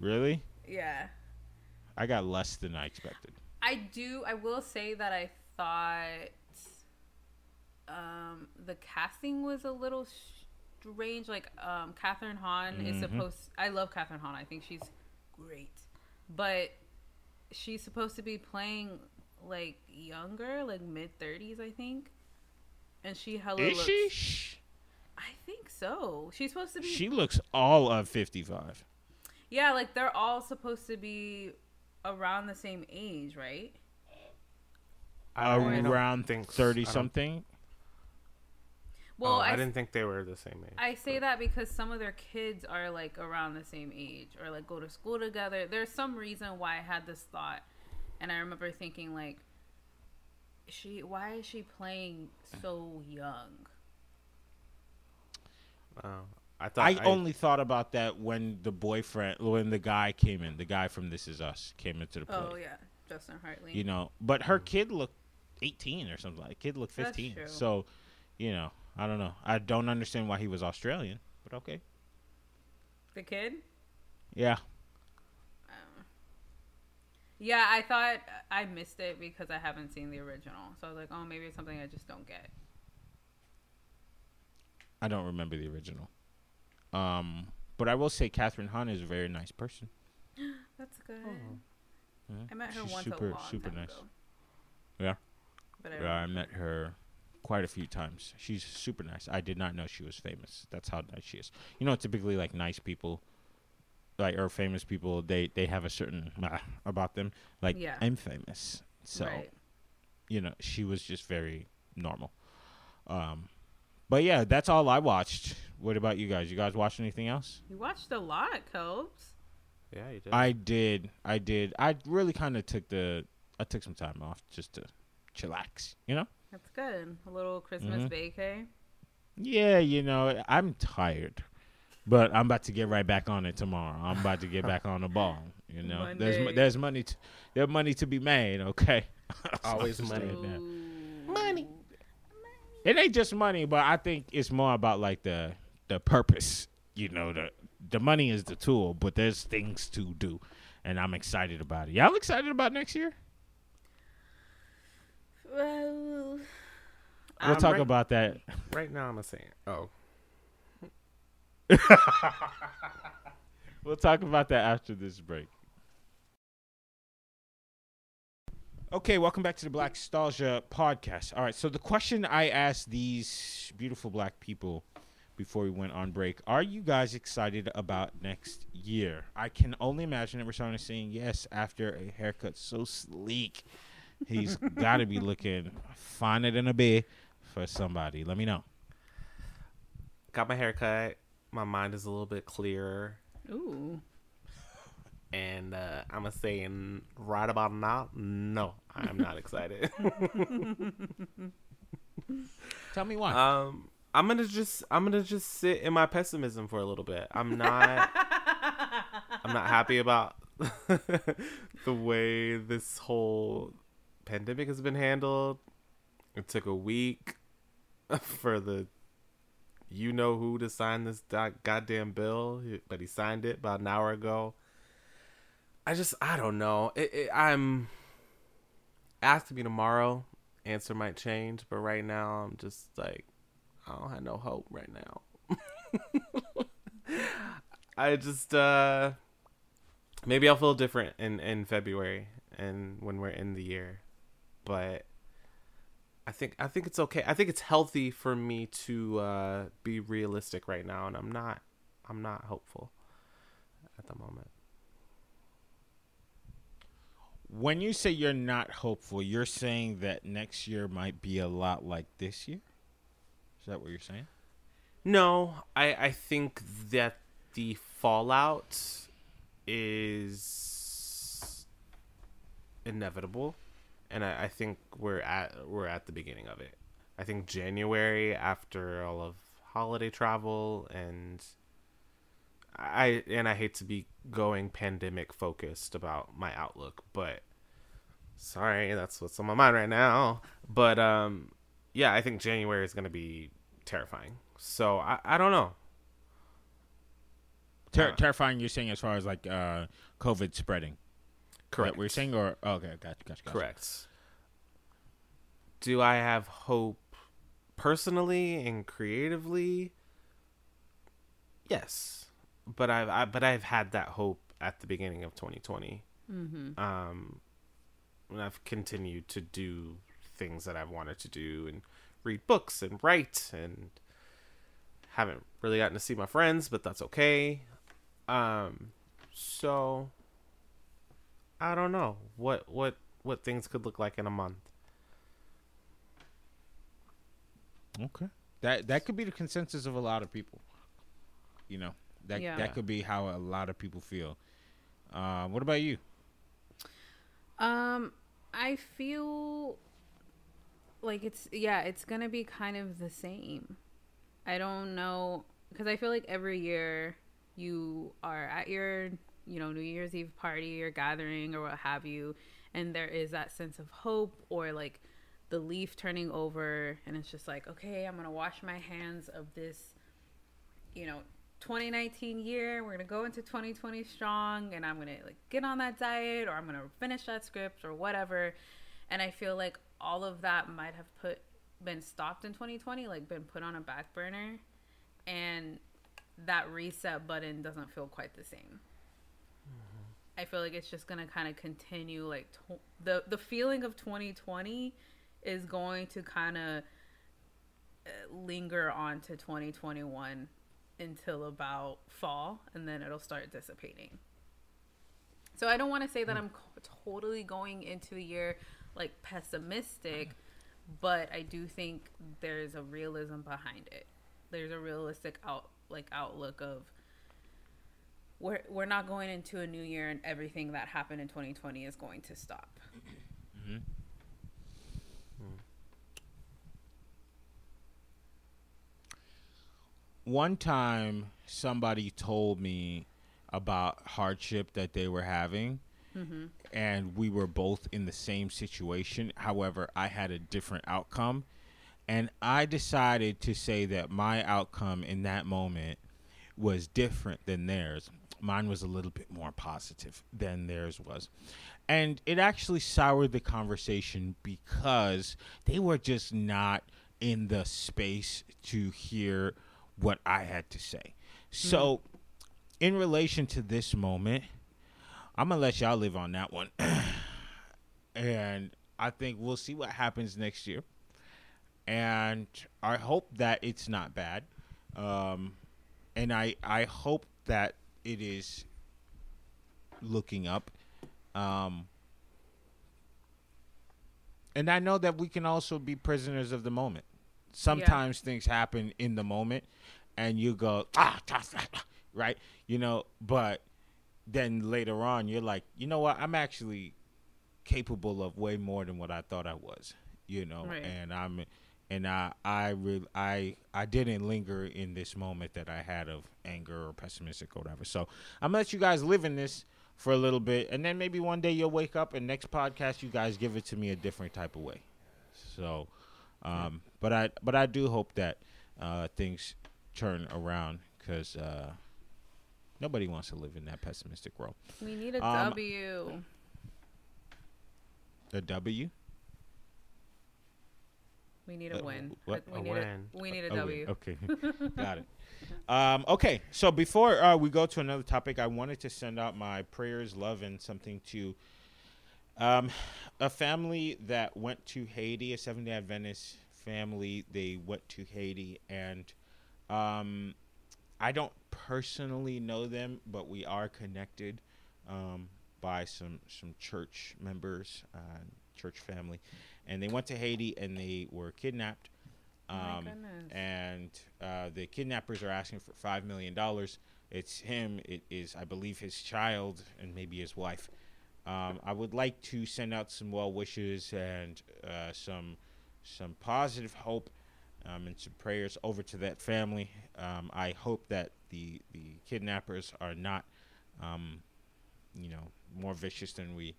Really? Yeah. I got less than I expected. I do. I will say that I thought um, the casting was a little strange. Like um, Kathryn Hahn is Mhm. supposed. I love Kathryn Hahn. I think she's great, but she's supposed to be playing like younger, like mid thirties, I think. And she hella Is looks. she? Shh. I think so. She's supposed to be. She looks all of 55. yeah, like they're all supposed to be around the same age, right? I don't Around think 30 something. Well, oh, I, I, didn't think they were the same age. I say that because some of their kids are like around the same age or like go to school together. There's some reason why I had this thought, and I remember thinking like, she why is she playing so young? Oh, I thought I, only thought about that when the boyfriend, when the guy came in, the guy from This Is Us came into the play. Oh yeah, Justin Hartley. You know, but her mm. kid looked 18 or something like. Kid looked That's 15. true. So, you know, I don't know. I don't understand why he was Australian, but okay. the kid. Yeah. Yeah, I thought I missed it because I haven't seen the original. So I was like, oh, maybe it's something I just don't get. I don't remember the original. Um, but I will say Kathryn Hahn is a very nice person. (gasps) That's good. Mhm. I met her She's once super, a long super time nice. ago. Yeah. But I don't I met her quite a few times. She's super nice. I did not know she was famous. That's how nice she is. You know, typically like nice people, like or famous people, they they have a certain about them. Like Yeah. I'm famous, so right. you know she was just very normal. Um, but yeah, that's all I watched. What about you guys? You guys watch anything else? You watched a lot, Copes. Yeah, you did. I did. I did. I really kind of took the. I took some time off just to chillax. You know. That's good. A little Christmas Mhm. vacay. Yeah, you know, I'm tired, but I'm about to get right back on it tomorrow. I'm about to get back on the ball. You know, there's Monday. there's money to there's money to be made. Okay, (laughs) Always I'm money. saying that. Ooh. Money. It ain't just money, but I think it's more about like the the purpose. You know, the the money is the tool, but there's things to do, and I'm excited about it. Y'all excited about next year? Well, We'll Um, talk right- about that. Right now, I'm a saying. Oh, (laughs) We'll talk about that after this break. Okay, welcome back to the Blackstalgia podcast. All right, so the question I asked these beautiful black people before we went on break are you guys excited about next year? I can only imagine that Rashawn is saying yes after a haircut so sleek. He's (laughs) got to be looking finer than a bee for somebody. Let me know. got my hair cut. My mind is a little bit clearer, ooh. and uh, I'm gonna say in right about now, no, I'm not excited. (laughs) Tell me why. um, I'm gonna just I'm gonna just sit in my pessimism for a little bit. I'm not I'm not happy about (laughs) the way this whole pandemic has been handled. It took a week (laughs) for the you know who to sign this goddamn bill, but he signed it about an hour ago. I just I don't know. It, it, I'm ask me tomorrow. Answer might change, but right now I'm just like I don't have no hope right now. (laughs) I just uh maybe I'll feel different in in February and when we're in the year. But I think I think it's okay. I think it's healthy for me to uh be realistic right now and I'm not I'm not hopeful at the moment. When you say you're not hopeful, you're saying that next year might be a lot like this year? Is that what you're saying? No, I I think that the fallout is inevitable, and I, I think we're at we're at the beginning of it. I think January after all of holiday travel and I and I hate to be going pandemic focused about my outlook, but sorry, that's what's on my mind right now. But um yeah, I think January is going to be terrifying. So I, I don't know. Ter- Uh, terrifying. You're saying as far as like uh, COVID spreading. Correct. That we're saying, or oh, okay, gotcha, gotcha, gotcha. Correct. Do I have hope personally and creatively? Yes, but I've I, but I've had that hope at the beginning of 2020. Mm-hmm. Um, and I've continued to do things that I've wanted to do and read books and write and haven't really gotten to see my friends, but that's okay. Um, so I don't know what what what things could look like in a month. Okay. That that could be the consensus of a lot of people. You know, that Yeah. that could be how a lot of people feel. Uh, what about you? Um, I feel like it's yeah, it's gonna be kind of the same. I don't know because I feel like every year you are at your you know New Year's Eve party or gathering or what have you, and there is that sense of hope or like the leaf turning over, and it's just like okay, I'm gonna wash my hands of this, you know. 2019 year we're gonna go into 2020 strong and i'm gonna like get on that diet or i'm gonna finish that script or whatever and i feel like all of that might have put been stopped in 2020 like been put on a back burner and that reset button doesn't feel quite the same i feel like it's just gonna kind of continue like the the feeling of 2020 is going to kind of uh, linger on to 2021 until about fall and then it'll start dissipating. So I don't want to say that hmm. I'm totally going into the year like pessimistic, but I do think there's a realism behind it. There's a realistic out like outlook of we're we're not going into a new year and everything that happened in 2020 is going to stop. Mm-hmm. One time, somebody told me about hardship that they were having, mm-hmm. and we were both in the same situation. However, I had a different outcome, and I decided to say that my outcome in that moment was different than theirs. Mine was a little bit more positive than theirs was. And it actually soured the conversation because they were just not in the space to hear what I had to say. So, mm in relation to this moment, I'm going to let y'all live on that one. (clears throat) and I think we'll see what happens next year. And I hope that it's not bad. Um, and I, I hope that it is looking up. Um, and I know that we can also be prisoners of the moment. Sometimes yeah. things happen in the moment, and you go ah, right, you know. But then later on, you're like, you know what? I'm actually capable of way more than what I thought I was, you know. Right. And I'm and I I really I I didn't linger in this moment that I had of anger or pessimistic or whatever. So I'm gonna let you guys live in this for a little bit, and then maybe one day you'll wake up and next podcast you guys give it to me a different type of way. So, um, but I but I do hope that uh, things turn around because uh, nobody wants to live in that pessimistic world. We need a um, W. A W. We need a uh, win. What? We a need win. A, we need a, a W. Okay, (laughs) got it. Um, okay, so before uh, we go to another topic, I wanted to send out my prayers, love, and something to um, a family that went to Haiti, a Seventh Day Adventist family. They went to Haiti, and um, I don't personally know them, but we are connected um, by some some church members, uh, church family and they went to Haiti and they were kidnapped. Oh um, and uh, the kidnappers are asking for five million dollars. It's him. It is, I believe, his child and maybe his wife. Um, I would like to send out some well wishes and uh, some some positive hope um, and some prayers over to that family. Um, I hope that the the kidnappers are not, um, you know, more vicious than we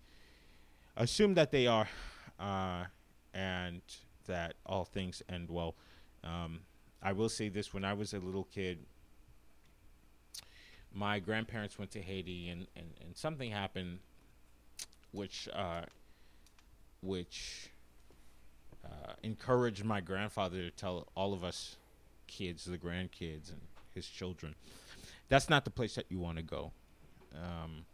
assume that they are uh, and that all things end well. Um, I will say this: when I was a little kid, my grandparents went to Haiti, and, and, and something happened, which uh, which uh, encouraged my grandfather to tell all of us kids, the grandkids, and his children, that's not the place that you want to go. Um,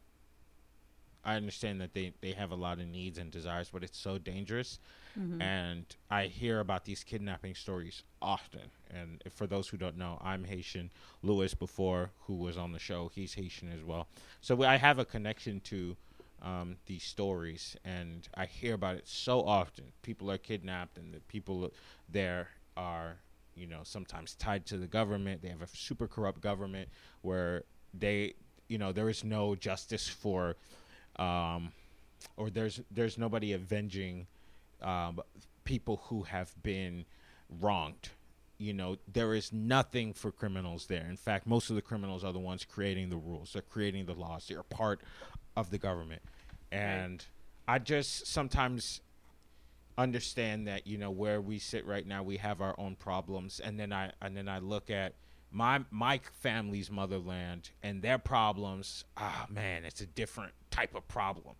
I understand that they, they have a lot of needs and desires, but it's so dangerous. Mm-hmm. And I hear about these kidnapping stories often. And for those who don't know, I'm Haitian. Louis, before who was on the show, he's Haitian as well. So I have a connection to um, these stories, and I hear about it so often. People are kidnapped, and the people there are, you know, sometimes tied to the government. They have a super corrupt government where they, you know, there is no justice for um, or there's there's nobody avenging um, people who have been wronged. You know, there is nothing for criminals there. In fact, most of the criminals are the ones creating the rules. They're creating the laws. They're part of the government. And right. I just sometimes understand that you know where we sit right now we have our own problems and then i and then i look at my my family's motherland and their problems ah man it's a different type of problem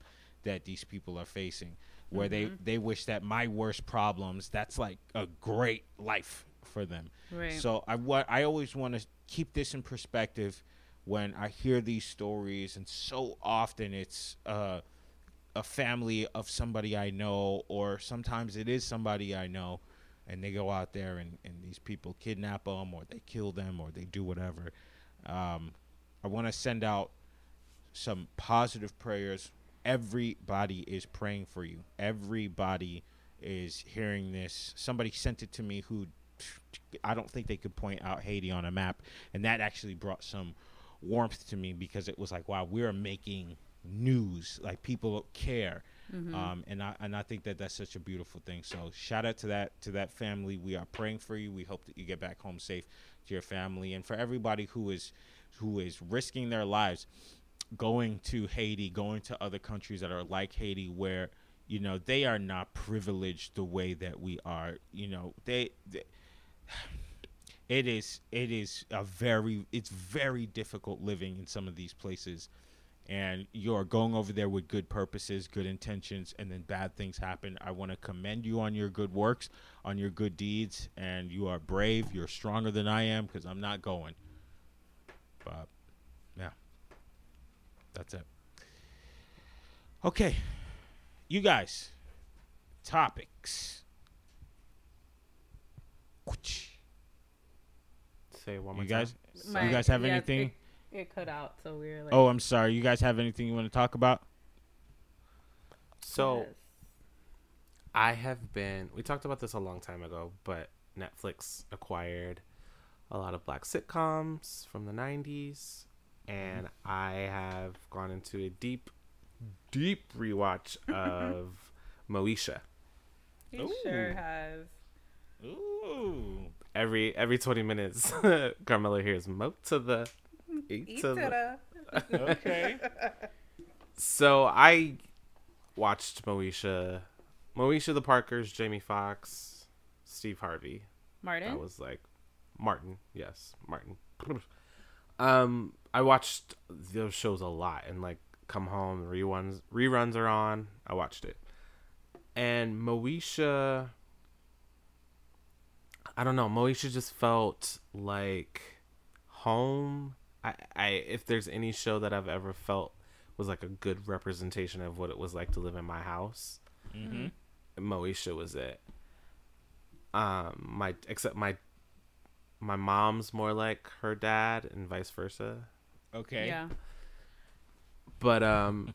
that these people are facing where mm-hmm. they they wish that my worst problems that's like a great life for them right. so i what i always want to keep this in perspective when i hear these stories and so often it's uh a family of somebody I know, or sometimes it is somebody I know, and they go out there and, and these people kidnap them, or they kill them, or they do whatever. Um, I want to send out some positive prayers. Everybody is praying for you. Everybody is hearing this. Somebody sent it to me who I don't think they could point out Haiti on a map, and that actually brought some warmth to me because it was like, wow, we're making news. Like people care. Mm-hmm. Um, and I and I think that that's such a beautiful thing. So shout out to that to that family. We are praying for you. We hope that you get back home safe to your family, and for everybody who is who is risking their lives going to Haiti, going to other countries that are like Haiti, where you know they are not privileged the way that we are. You know they, they (sighs) it is it is a very it's very difficult living in some of these places and you're going over there with good purposes, good intentions, and then bad things happen. I want to commend you on your good works, on your good deeds, and you are brave. You're stronger than I am because I'm not going. But yeah, that's it. Okay, you guys, topics. Say one more You guys, time. My- you guys have yeah, anything? It, it cut out, so we are like, Oh, I'm sorry. You guys have anything you want to talk about? So yes. I have been. We talked about this a long time ago, but Netflix acquired a lot of black sitcoms from the '90s, and I have gone into a deep, deep rewatch (laughs) of Moesha. he Ooh. sure has. Ooh. Every every 20 minutes, (laughs) Carmela hears "mo to the Eat to the." Okay. (laughs) So I watched Moesha, Moesha the Parkers, Jamie Foxx, Steve Harvey. Martin. That was like Martin. Yes, Martin. (laughs) Um, I watched those shows a lot, and like come home, reruns reruns are on. I watched it, and Moesha. I don't know. Moesha just felt like home. I, I if there's any show that I've ever felt was like a good representation of what it was like to live in my house, mm-hmm. Moesha was it. Um, my except my my mom's more like her dad and vice versa. Okay. Yeah. But um,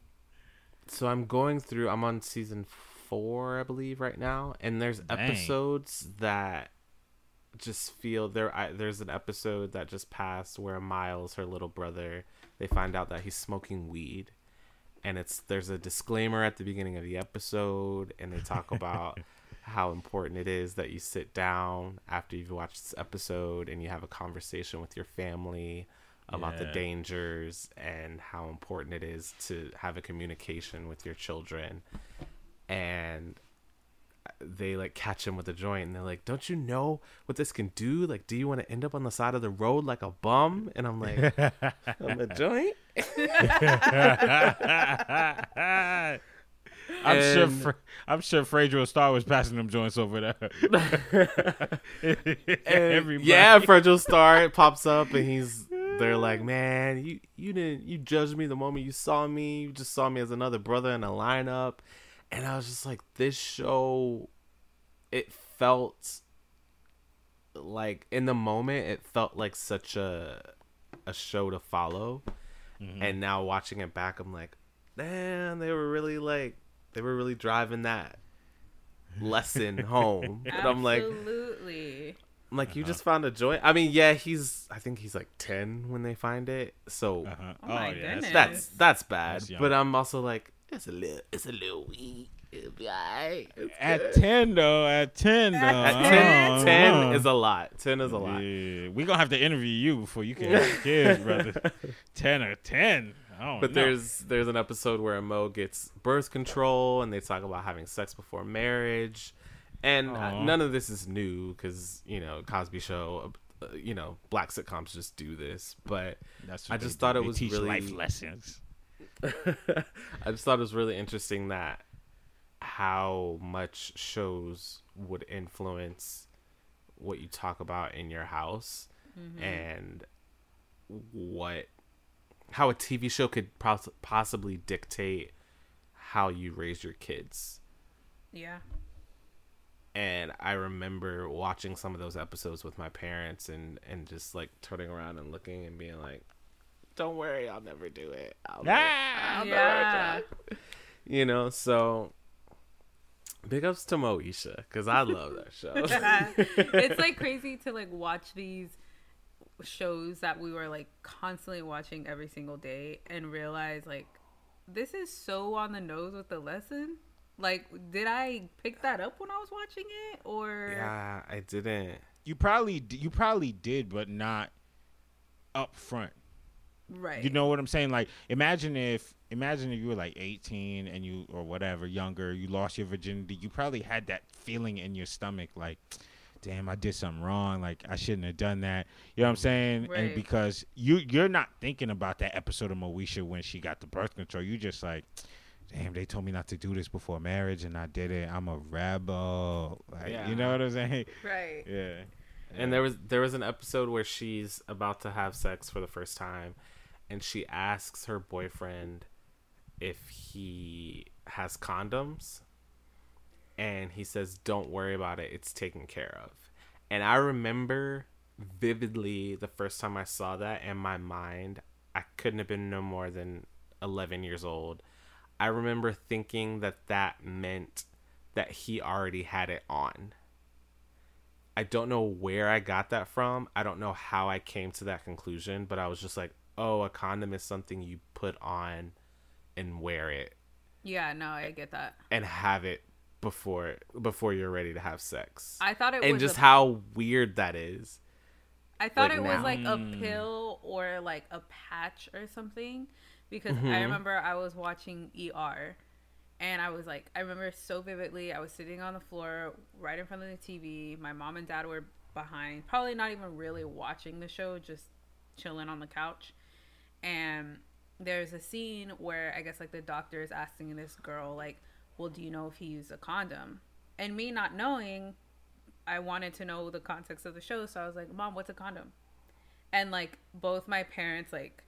so I'm going through. I'm on season four, I believe, right now, and there's Dang. episodes that just feel there. I, there's an episode that just passed where Miles, her little brother, they find out that he's smoking weed, and it's there's a disclaimer at the beginning of the episode, and they talk about (laughs) how important it is that you sit down after you've watched this episode and you have a conversation with your family about the dangers and how important it is to have a communication with your children and they like catch him with a joint and they're like don't you know what this can do like do you want to end up on the side of the road like a bum and i'm like on the (laughs) joint (laughs) I'm sure. And- Fra- I'm sure Fredro Starr was passing them joints over there. (laughs) Everybody. yeah, Fredro Starr pops up and he's they're like, Man, you you didn't you judged me the moment you saw me. You just saw me as another brother in a lineup. And I was just like, this show it felt like in the moment it felt like such a a show to follow. And now watching it back, I'm like, damn, they were really like they were really driving that lesson (laughs) home. And I'm like, Absolutely. I'm like, you Uh-huh. just found a joint. I mean, yeah, he's. I think he's like ten when they find it. So Uh-huh. Oh my yeah, goodness. that's that's bad. That's but I'm also like, it's a little, it's a little weak. It'll be alright. At ten though, at ten though, At I (laughs) 10, don't 10 know. is a lot. Ten is a lot. Yeah, we gonna have to interview you before you can have kids, (laughs) brother. Ten or ten. I don't But know. there's there's an episode where Mo gets birth control, and they talk about having sex before marriage, and uh, none of this is new because you know Cosby Show, uh, you know black sitcoms just do this. But That's I what they just do. thought it They was teach really- life lessons. (laughs) I just thought it was really interesting that how much shows would influence what you talk about in your house mm-hmm. and what how a TV show could pos- possibly dictate how you raise your kids. Yeah. And I remember watching some of those episodes with my parents and and just like turning around and looking and being like, "Don't worry, I'll never do it. I'll never, Ah! I'll Yeah. never. You know, so big ups to Moesha because I love that show. (laughs) it's like crazy to like watch these shows that we were like constantly watching every single day and realize like this is so on the nose with the lesson. Like, did I pick that up when I was watching it, or yeah, I didn't. You probably you probably did, but not up front. Right? You know what I'm saying? Like, imagine if imagine if you were like 18 and you or whatever younger, you lost your virginity. You probably had that feeling in your stomach, like, damn, I did something wrong. Like, I shouldn't have done that. You know what I'm saying? And Right. because you you're not thinking about that episode of Moesha when she got the birth control. You just like. Damn, they told me not to do this before marriage, and I did it. I'm a rebel. Like, Yeah. you know what I'm saying? right. Yeah. And there was there was an episode where she's about to have sex for the first time, and she asks her boyfriend if he has condoms, and he says, "Don't worry about it; it's taken care of." And I remember vividly the first time I saw that in my mind. I couldn't have been no more than eleven years old. I remember thinking that that meant that he already had it on. I don't know where I got that from. I don't know how I came to that conclusion, but I was just like, oh, a condom is something you put on and wear it Yeah, no, I get that. and have it before before you're ready to have sex. I thought it and was just a- how weird that is. I thought like it was like a pill or like a patch or something because Mm-hmm. I remember I was watching ER and I was like I remember so vividly I was sitting on the floor right in front of the TV. My mom and dad were behind, probably not even really watching the show, just chilling on the couch. And there's a scene where I guess like the doctor is asking this girl like, "Well, do you know if he used a condom?" And me not knowing, I wanted to know the context of the show, so I was like, "Mom, what's a condom?" And like both my parents like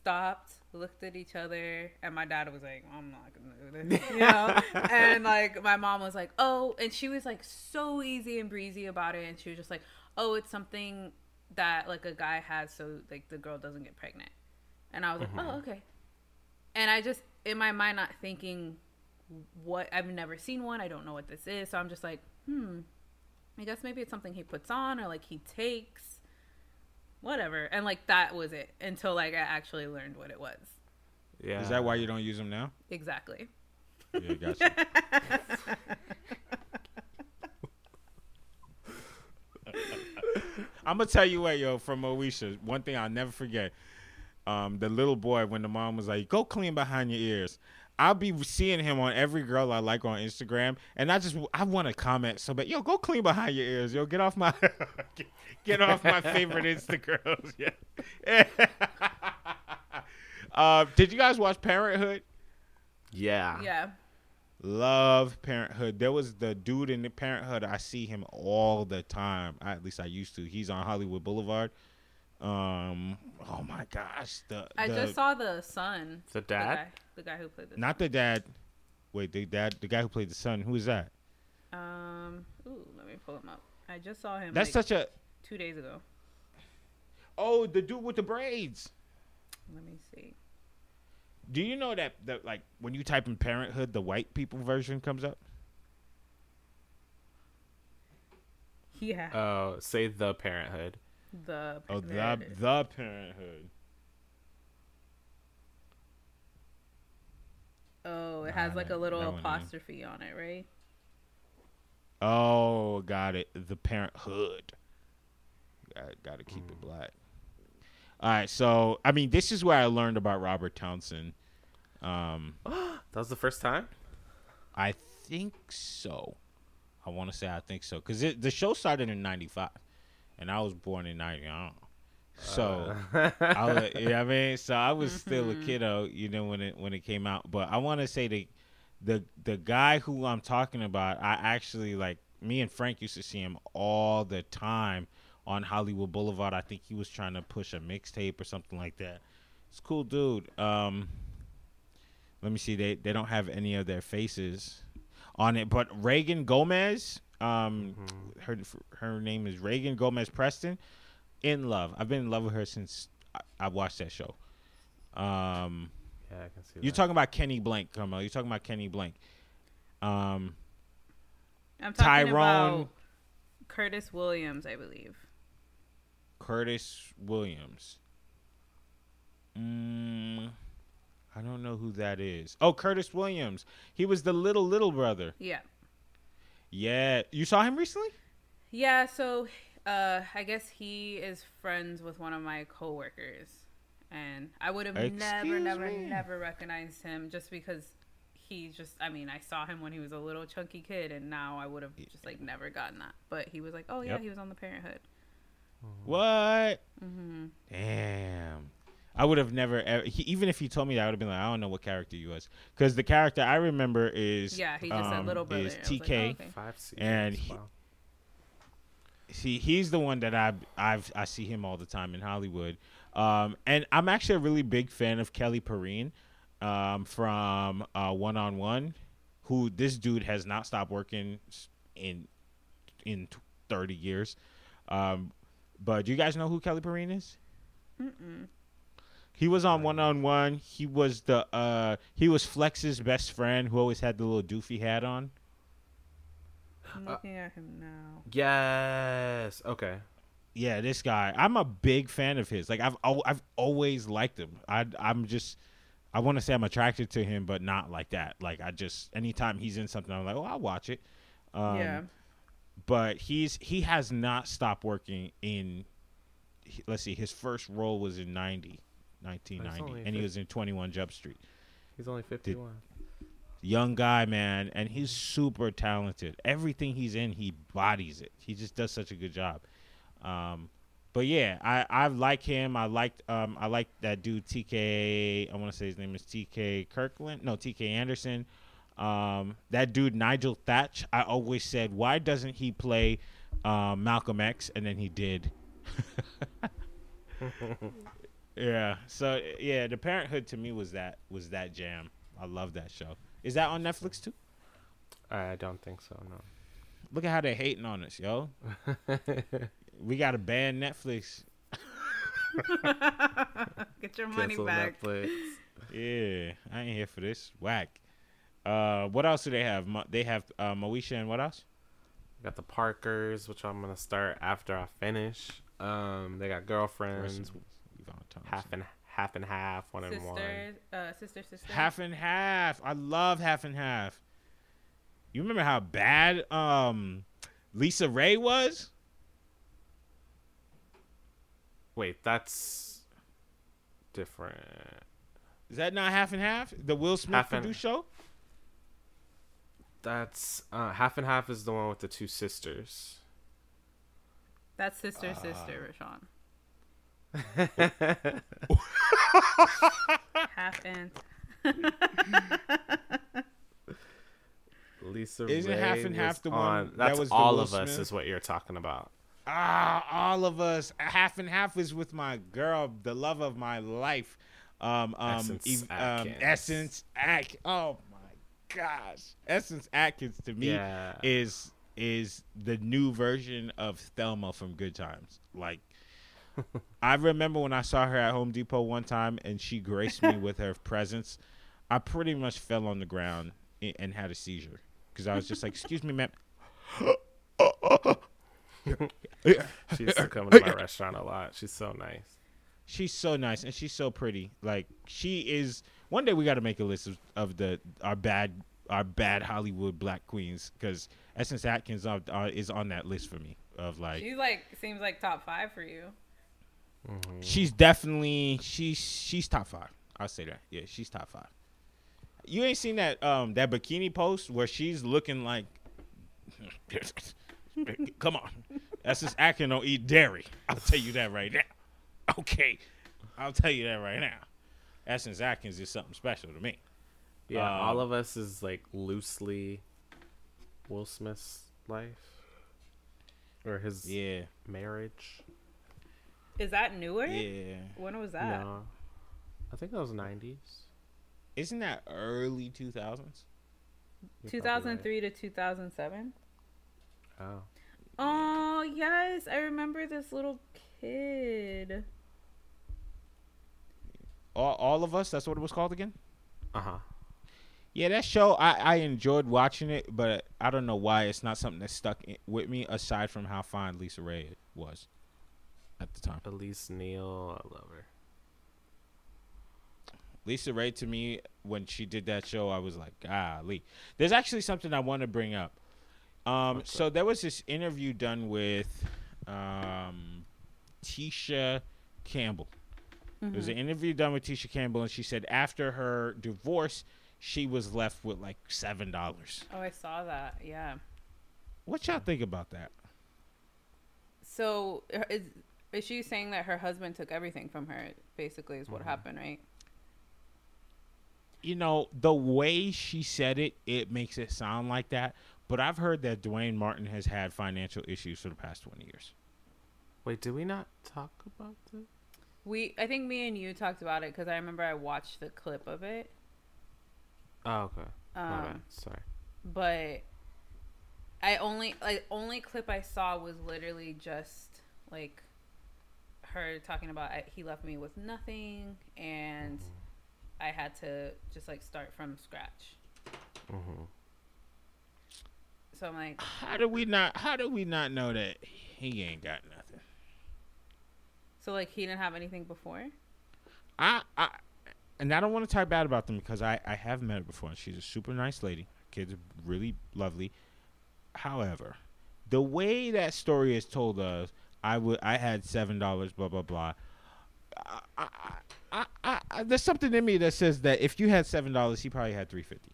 stopped, looked at each other, and my dad was like, "I'm not gonna do this," you know. (laughs) and like my mom was like, "Oh," and she was like so easy and breezy about it, and she was just like, "Oh, it's something that like a guy has, so like the girl doesn't get pregnant." And I was like, "Oh, okay." And I just in my mind not thinking what I've never seen one. I don't know what this is, so I'm just like, hmm. I guess maybe it's something he puts on or like he takes, whatever. And like that was it until like I actually learned what it was. Yeah. Is that why you don't use them now? Exactly. Yeah, gotcha. (laughs) (laughs) I'm gonna tell you what, yo, from Moesha, one thing I'll never forget. Um, the little boy when the mom was like, "Go clean behind your ears." I'll be seeing him on every girl I like on Instagram, and I just I want to comment so, but yo, go clean behind your ears, yo, get off my (laughs) get, get off my favorite Insta girls, yeah. (laughs) uh, did you guys watch Parenthood? Yeah. Yeah. Love Parenthood. There was the dude in the Parenthood. I see him all the time. I, at least I used to. He's on Hollywood Boulevard. Um. Oh my gosh. The, I the- just saw the son. The The dad? guy, the guy who played the not the dad. Wait, the dad. The guy who played the son. Who is that? Um. Ooh, let me pull him up. I just saw him. That's like, such a. two days ago. Oh, the dude with the braids. Let me see. Do you know that that like when you type in Parenthood, the white people version comes up? Yeah. Oh, say the Parenthood. The. Oh, the the Parenthood. Oh, it Nah, has like a little that apostrophe on it, right? Oh, got it. The Parenthood. Got, got to keep Hmm. it black. All right, so I mean, this is where I learned about Robert Townsend. Um, (gasps) That was the first time? I think so. I want to say I think so because the show started in '95, and I was born in '90. I don't. So, I was, you know what I mean, so I was still a kiddo, you know, when it when it came out. But I want to say the the the guy who I'm talking about, I actually like. Me and Frank used to see him all the time on Hollywood Boulevard. I think he was trying to push a mixtape or something like that. It's a cool dude. Um, let me see. They they don't have any of their faces on it, but Reagan Gomez. Um, Mhm. her her name is Reagan Gomez Preston. In love. I've been in love with her since I, I watched that show. Um, Yeah, I can see. you're that. talking about Kenny Blank, come on. You're talking about Kenny Blank. Um, I'm talking Tyrone- about Curtis Williams, I believe. Curtis Williams. Mm, I don't know who that is. Oh, Curtis Williams. He was the little little brother. Yeah. Yeah, you saw him recently. Yeah, so uh I guess he is friends with one of my coworkers. And I would have never, never, me? never recognized him just because he just I mean, I saw him when he was a little chunky kid and now I would have just like never gotten that. But he was like, Oh yeah, Yep. he was on the parenthood. What? hmm Damn. I would have never, ever, he, even if he told me that, I would have been like, I don't know what character he was. Because the character I remember is. Yeah, he just said um, little brother. Is I was like, TK. oh, okay. five seasons. And he- wow. See, he's the one that I I've I see him all the time in Hollywood. Um, and I'm actually a really big fan of Kelly Perine um, from uh, One on One, who this dude has not stopped working in in 30 years. Um, but do you guys know who Kelly Perine is? Mm-mm. He was on One on One. He was the uh he was Flex's best friend who always had the little doofy hat on. I'm Uh, looking at him now. Yes. Okay. Yeah, this guy. I'm a big fan of his. Like I've al- I've always liked him. I I'm just I want to say I'm attracted to him, but not like that. Like I just anytime he's in something, I'm like, oh, I'll watch it. Um, yeah. But he's he has not stopped working in. Let's see, his first role was in 90, 1990, and he was in 21 Jump Street. He's only fifty-one. young guy, man, and he's super talented. Everything he's in, he bodies it. He just does such a good job. Um, but yeah, I I like him. I liked um I like that dude TK. I want to say his name is TK Kirkland. No, TK Anderson. Um, that dude Nigel Thatch. I always said, why doesn't he play um, Malcolm X? And then he did. (laughs) (laughs) yeah. So yeah, the Parenthood to me was that was that jam. I love that show. Is that on Netflix too? I don't think so. No. Look at how they're hating on us, yo. (laughs) We got to ban Netflix. (laughs) Get your money Cancel back. Netflix. Yeah, I ain't here for this. Whack. Uh, what else do they have? Mo- they have uh, Moesha and what else? Got the Parkers, which I'm gonna start after I finish. Um, they got girlfriends, Yvonne Thompson. half and half and half, one and one. Sister, uh, sister, sister. half and half. I love half and half. You remember how bad um LisaRaye was? Wait, that's different. Is that not half and half? The Will Smith Half and- show? That's uh, half and half is the one with the two sisters. That's sister, Ah. sister, Rashawn. Half and Lisa Isn't Ray half and half was the one on- that was all of us Smith? is what you're talking about. Ah, all of us. Half and half is with my girl, the love of my life. Um, um, Essence Eve- um, Atkins. Essence Ack. Oh my gosh, Essence Atkins to me Yeah. is is the new version of Thelma from Good Times. Like, I remember when I saw her at Home Depot one time and she graced me with her presence. I pretty much fell on the ground and had a seizure because I was just like, "Excuse me, ma'am." (laughs) She used to come to my restaurant a lot. She's so nice. She's so nice and she's so pretty. Like she is. One day we got to make a list of, of the our bad our bad Hollywood black queens because Essence Atkins uh, uh, is on that list for me. Of like she's like seems like top five for you. She's definitely she's she's top five. I'll say that. Yeah, she's top five. You ain't seen that um that bikini post where she's looking like. (laughs) Come on, Essence Atkins don't eat dairy. I'll tell you that right now. Okay, I'll tell you that right now. Essence Atkins is something special to me. Yeah, Um, all of us is like loosely Will Smith's life or his Yeah, marriage. Is that newer? yeah. When was that? No, I think that was nineties. Isn't that early 2000s? You're probably right. 2003 to 2007. Oh. Oh yes, I remember this little kid. All, all of us. That's what it was called again. Uh huh. Yeah, that show I, I enjoyed watching it, but I don't know why it's not something that stuck in, with me aside from how fine LisaRaye was at the time. Elise Neal, I love her. LisaRaye to me when she did that show, I was like, golly. There's actually something I want to bring up. Um, What's so there was this interview done with um, Tisha Campbell. There was an interview done with Tisha Campbell, and she said after her divorce, she was left with like seven dollars. Oh, I saw that. Yeah. What y'all think about that? So uh, is is she saying that her husband took everything from her? Basically, is what happened, right? you know, the way she said it, it makes it sound like that. But I've heard that Duane Martin has had financial issues for the past 20 years. Wait, did we not talk about this? We, I think me and you talked about it because I remember I watched the clip of it. Oh, okay. Um, Sorry. but I only like only clip I saw was literally just like her talking about I, he left me with nothing and I had to just like start from scratch. Mm-hmm. So I'm like, How do we not? How do we not know that he ain't got nothing? so like he didn't have anything before. I, I, and I don't want to talk bad about them because I, I have met her before and she's a super nice lady. Kids are really lovely. However, the way that story is told us, I would I had seven dollars, blah blah blah. I, I, I, I, there's something in me that says that if you had seven dollars, he probably had three fifty.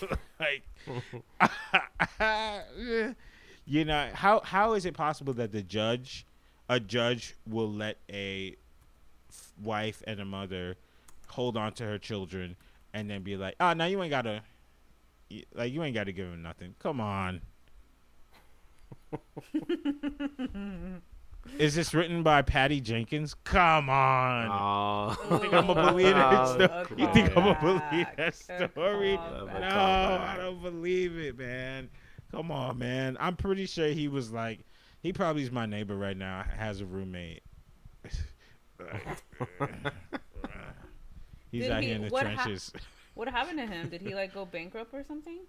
(laughs) like, (laughs) you know how how is it possible that the judge, a judge, will let a f- wife and a mother hold on to her children and then be like, oh, now you ain't gotta, like you ain't gotta give him nothing. Come on. (laughs) Is this written by Patty Jenkins? Come on. Oh. think I'm gonna believe that Oh. You think I'm gonna believe callback. (laughs) that A story? No. I don't believe it, man. Come on, man. I'm pretty sure he was like, he probably is my neighbor right now. Has a roommate. (laughs) He's Did out he- here in the what hap- trenches. What happened to him? Did he like go bankrupt or something?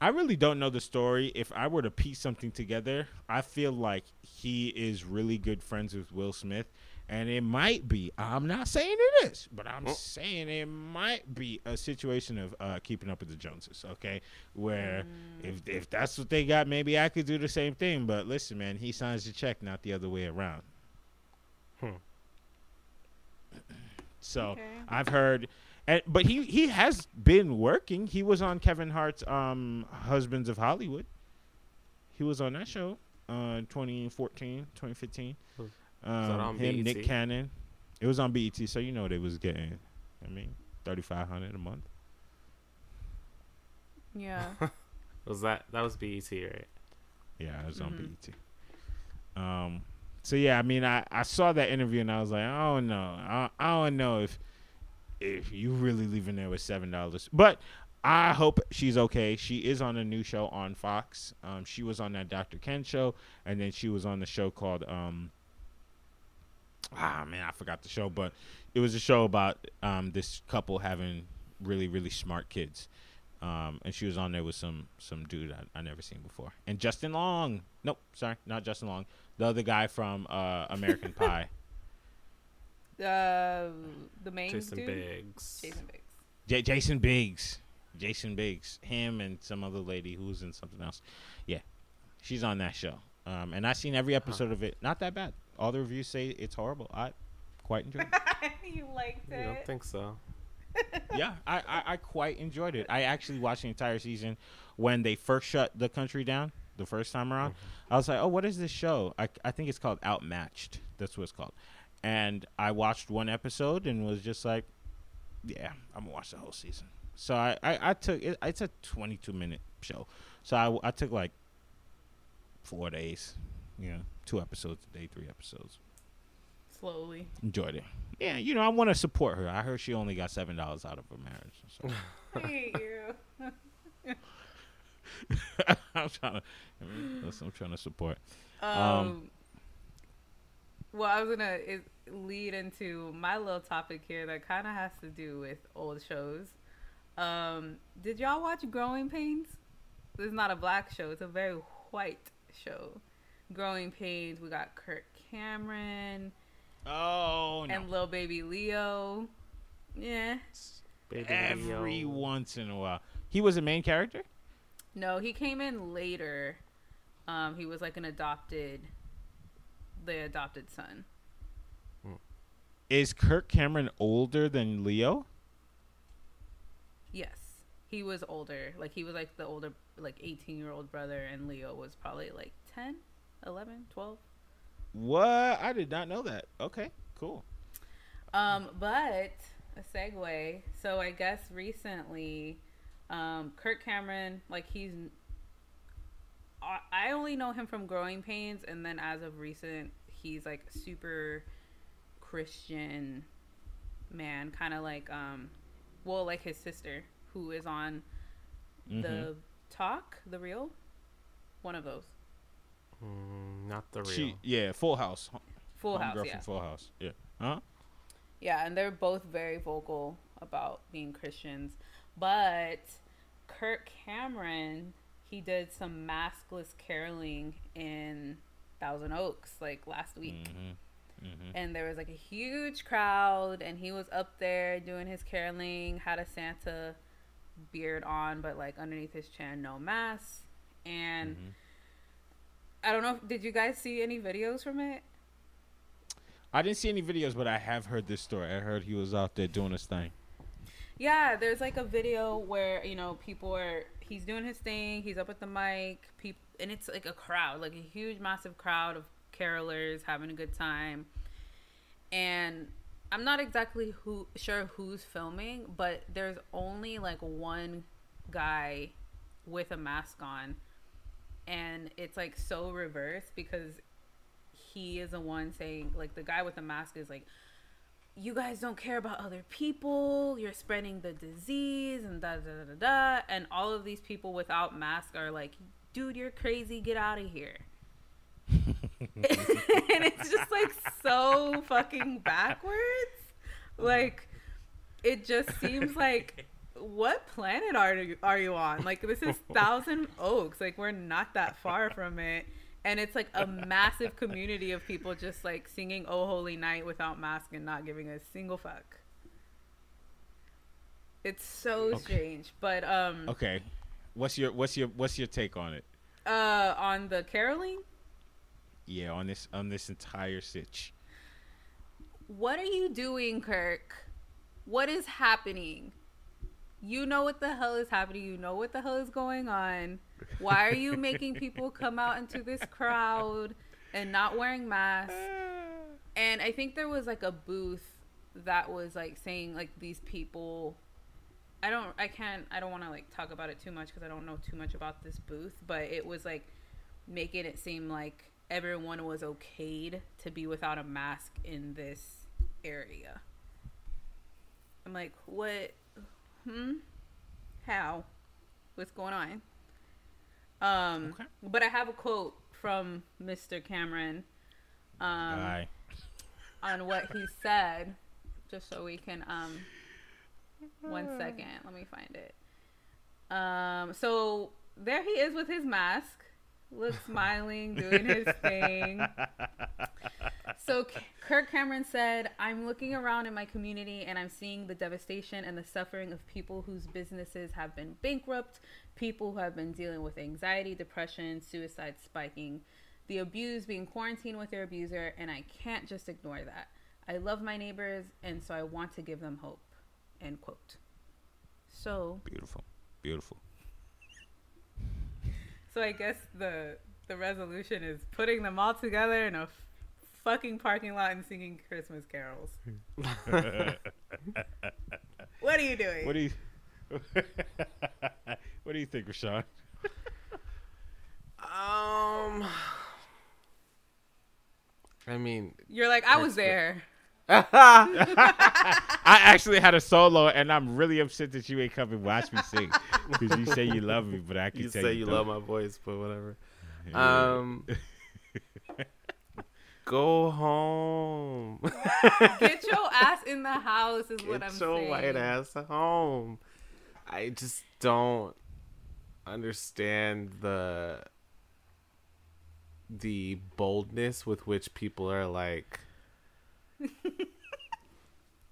I really don't know the story. If I were to piece something together, I feel like he is really good friends with Will Smith. And it might be, I'm not saying it is, but I'm Oh. saying it might be a situation of uh, keeping up with the Joneses, okay? Where if, if that's what they got, maybe I could do the same thing. But listen, man, he signs the check, not the other way around. Hmm. So Okay. I've heard, and but he he has been working. He was on Kevin Hart's um Husbands of Hollywood. He was on that show, uh, 2014, 2015. Was- Um, on him, Nick Cannon. It was on BET, so you know they was getting. I mean, thirty five hundred a month. Yeah. (laughs) Was that that was BET, right? Yeah, it was on Mhm. BET. Um, so yeah, I mean, I, I saw that interview and I was like, I don't know, I, I don't know if if you really leaving there with seven dollars, but I hope she's okay. She is on a new show on Fox. Um, she was on that Dr. Ken show, and then she was on the show called um. Ah man, I forgot the show, but it was a show about um this couple having really really smart kids. Um, and she was on there with some some dude I, I never seen before. And Justin Long. Nope, sorry, not Justin Long. The other guy from uh, American (laughs) Pie. Uh, the main Jason dude. Biggs. Jason Biggs. J- Jason Biggs. Jason Biggs. Him and some other lady who was in something else. Yeah, she's on that show. Um, and I've seen every episode of it. Not that bad. All the reviews say it's horrible. I quite enjoyed it. (laughs) you liked You it. don't think so? (laughs) yeah, I, I, I quite enjoyed it. I actually watched the entire season when they first shut the country down the first time around. I was like, oh, what is this show? I, I think it's called Outmatched. That's what it's called. And I watched one episode and was just like, yeah, I'm gonna watch the whole season. So I, I, I took it, it's a 22 minute show. So I, I took like four days, you know, two episodes a day, three episodes. slowly. Enjoyed it. Yeah, you know, I want to support her. I heard she only got seven dollars out of her marriage. So. (laughs) I hate you. (laughs) I'm trying to. Listen, I'm trying to support. Um, well, I was gonna it, lead into my little topic here that kind of has to do with old shows. Um, did y'all watch Growing Pains? This is not a black show; it's a very white show. Growing Pains. We got Kirk Cameron Oh no! and little Baby Leo. Yeah. Baby Every Leo. once in a while, he was a main character. No, he came in later. Um, he was like an adopted, the adopted son. Is Kirk Cameron older than Leo? Yes. He was older. Like he was like the older like 18 year old brother and Leo was probably like 10, 11, 12. What? I did not know that. Okay, cool. Um but a segue. So I guess recently um Kirk Cameron like he's I- I only know him from Growing Pains and then as of recent he's like super Christian man kind of like um well like his sister who is on Mhm. the talk the real one of those Mm, not the real. She, yeah, Full House. full house Homegirl yeah from Full House. Yeah. Huh? yeah and they're both very vocal about being christians but kirk cameron he did some maskless caroling in thousand oaks like last week Mm-hmm. Mm-hmm. and there was like a huge crowd and he was up there doing his caroling had a santa beard on but like underneath his chin no mask and Mhm. i don't know if- did you guys see any videos from it I didn't see any videos, but I have heard this story. I heard he was out there doing his thing. yeah there's like a video where you know people are he's doing his thing he's up at the mic people and it's like a crowd like a huge massive crowd of carolers having a good time. And i'm not exactly who sure who's filming but there's only like one guy with a mask on. And it's like so reverse because he is the one saying like the guy with the mask is like you guys don't care about other people you're spreading the disease and da da da da da and all of these people without masks are like dude you're crazy get out of here. (laughs) And it's just like so fucking backwards. Like it just seems like what planet are you, are you on? Like this is (laughs) thousand oaks. Like we're not that far from it and it's like a massive community of people just like singing oh holy night without mask and not giving a single fuck it's so Okay. strange but um Okay. What's your what's your what's your take on it? uh on the caroling Yeah, on this on this entire sitch. what are you doing kirk what is happening you know what the hell is happening you know what the hell is going on why are you making people come out into this crowd and not wearing masks? (sighs) And i think there was like a booth that was like saying like these people i don't i can't i don't want to like talk about it too much because i don't know too much about this booth but it was like making it seem like everyone was okayed to be without a mask in this area. I'm like what? Hmm? How? What's going on um Okay. but i have a quote from mr cameron um on what he said, just so we can um one second, let me find it. Um so there he is with his mask, looks smiling, doing his thing. (laughs) So K- Kirk Cameron said, "I'm looking around in my community and I'm seeing the devastation and the suffering of people whose businesses have been bankrupt, people who have been dealing with anxiety, depression, suicide spiking, the abused being quarantined with their abuser, and I can't just ignore that. I love my neighbors and so I want to give them hope." End quote. So, Beautiful. Beautiful. So I guess the the resolution is putting them all together in a f- fucking parking lot and singing Christmas carols. (laughs) What are you doing? What do you (laughs) What do you think, Rashawn? Um, I mean, You're like, I was there. I actually had a solo, and I'm really upset that you ain't come and watch me sing because you say you love me, but I can you tell say you don't. love my voice, but whatever. Yeah. Um, (laughs) go home. Get your (laughs) ass in the house is what I'm saying. Get your saying. white ass home. I just don't understand the the boldness with which people are like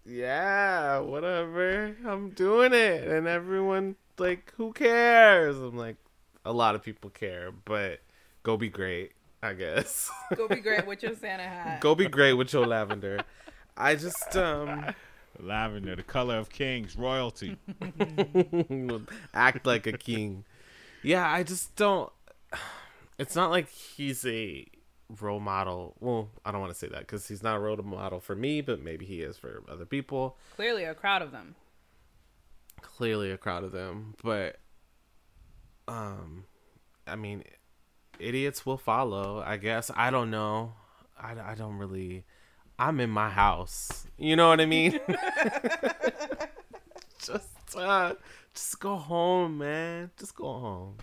yeah whatever i'm doing it and everyone like who cares i'm like a lot of people care but go be great i guess Go be great with your (laughs) Santa hat. go be great with your lavender i just um Lavender, the color of kings, royalty. (laughs) act like a king. Yeah, I just don't. (sighs) It's not like he's a role model. Well, I don't want to say that because he's not a role model for me, but maybe he is for other people. Clearly, a crowd of them. Clearly, a crowd of them, but um, I mean, idiots will follow. I guess I don't know. I, I don't really. I'm in my house. You know what I mean? (laughs) (laughs) just uh, just go home, man. Just go home.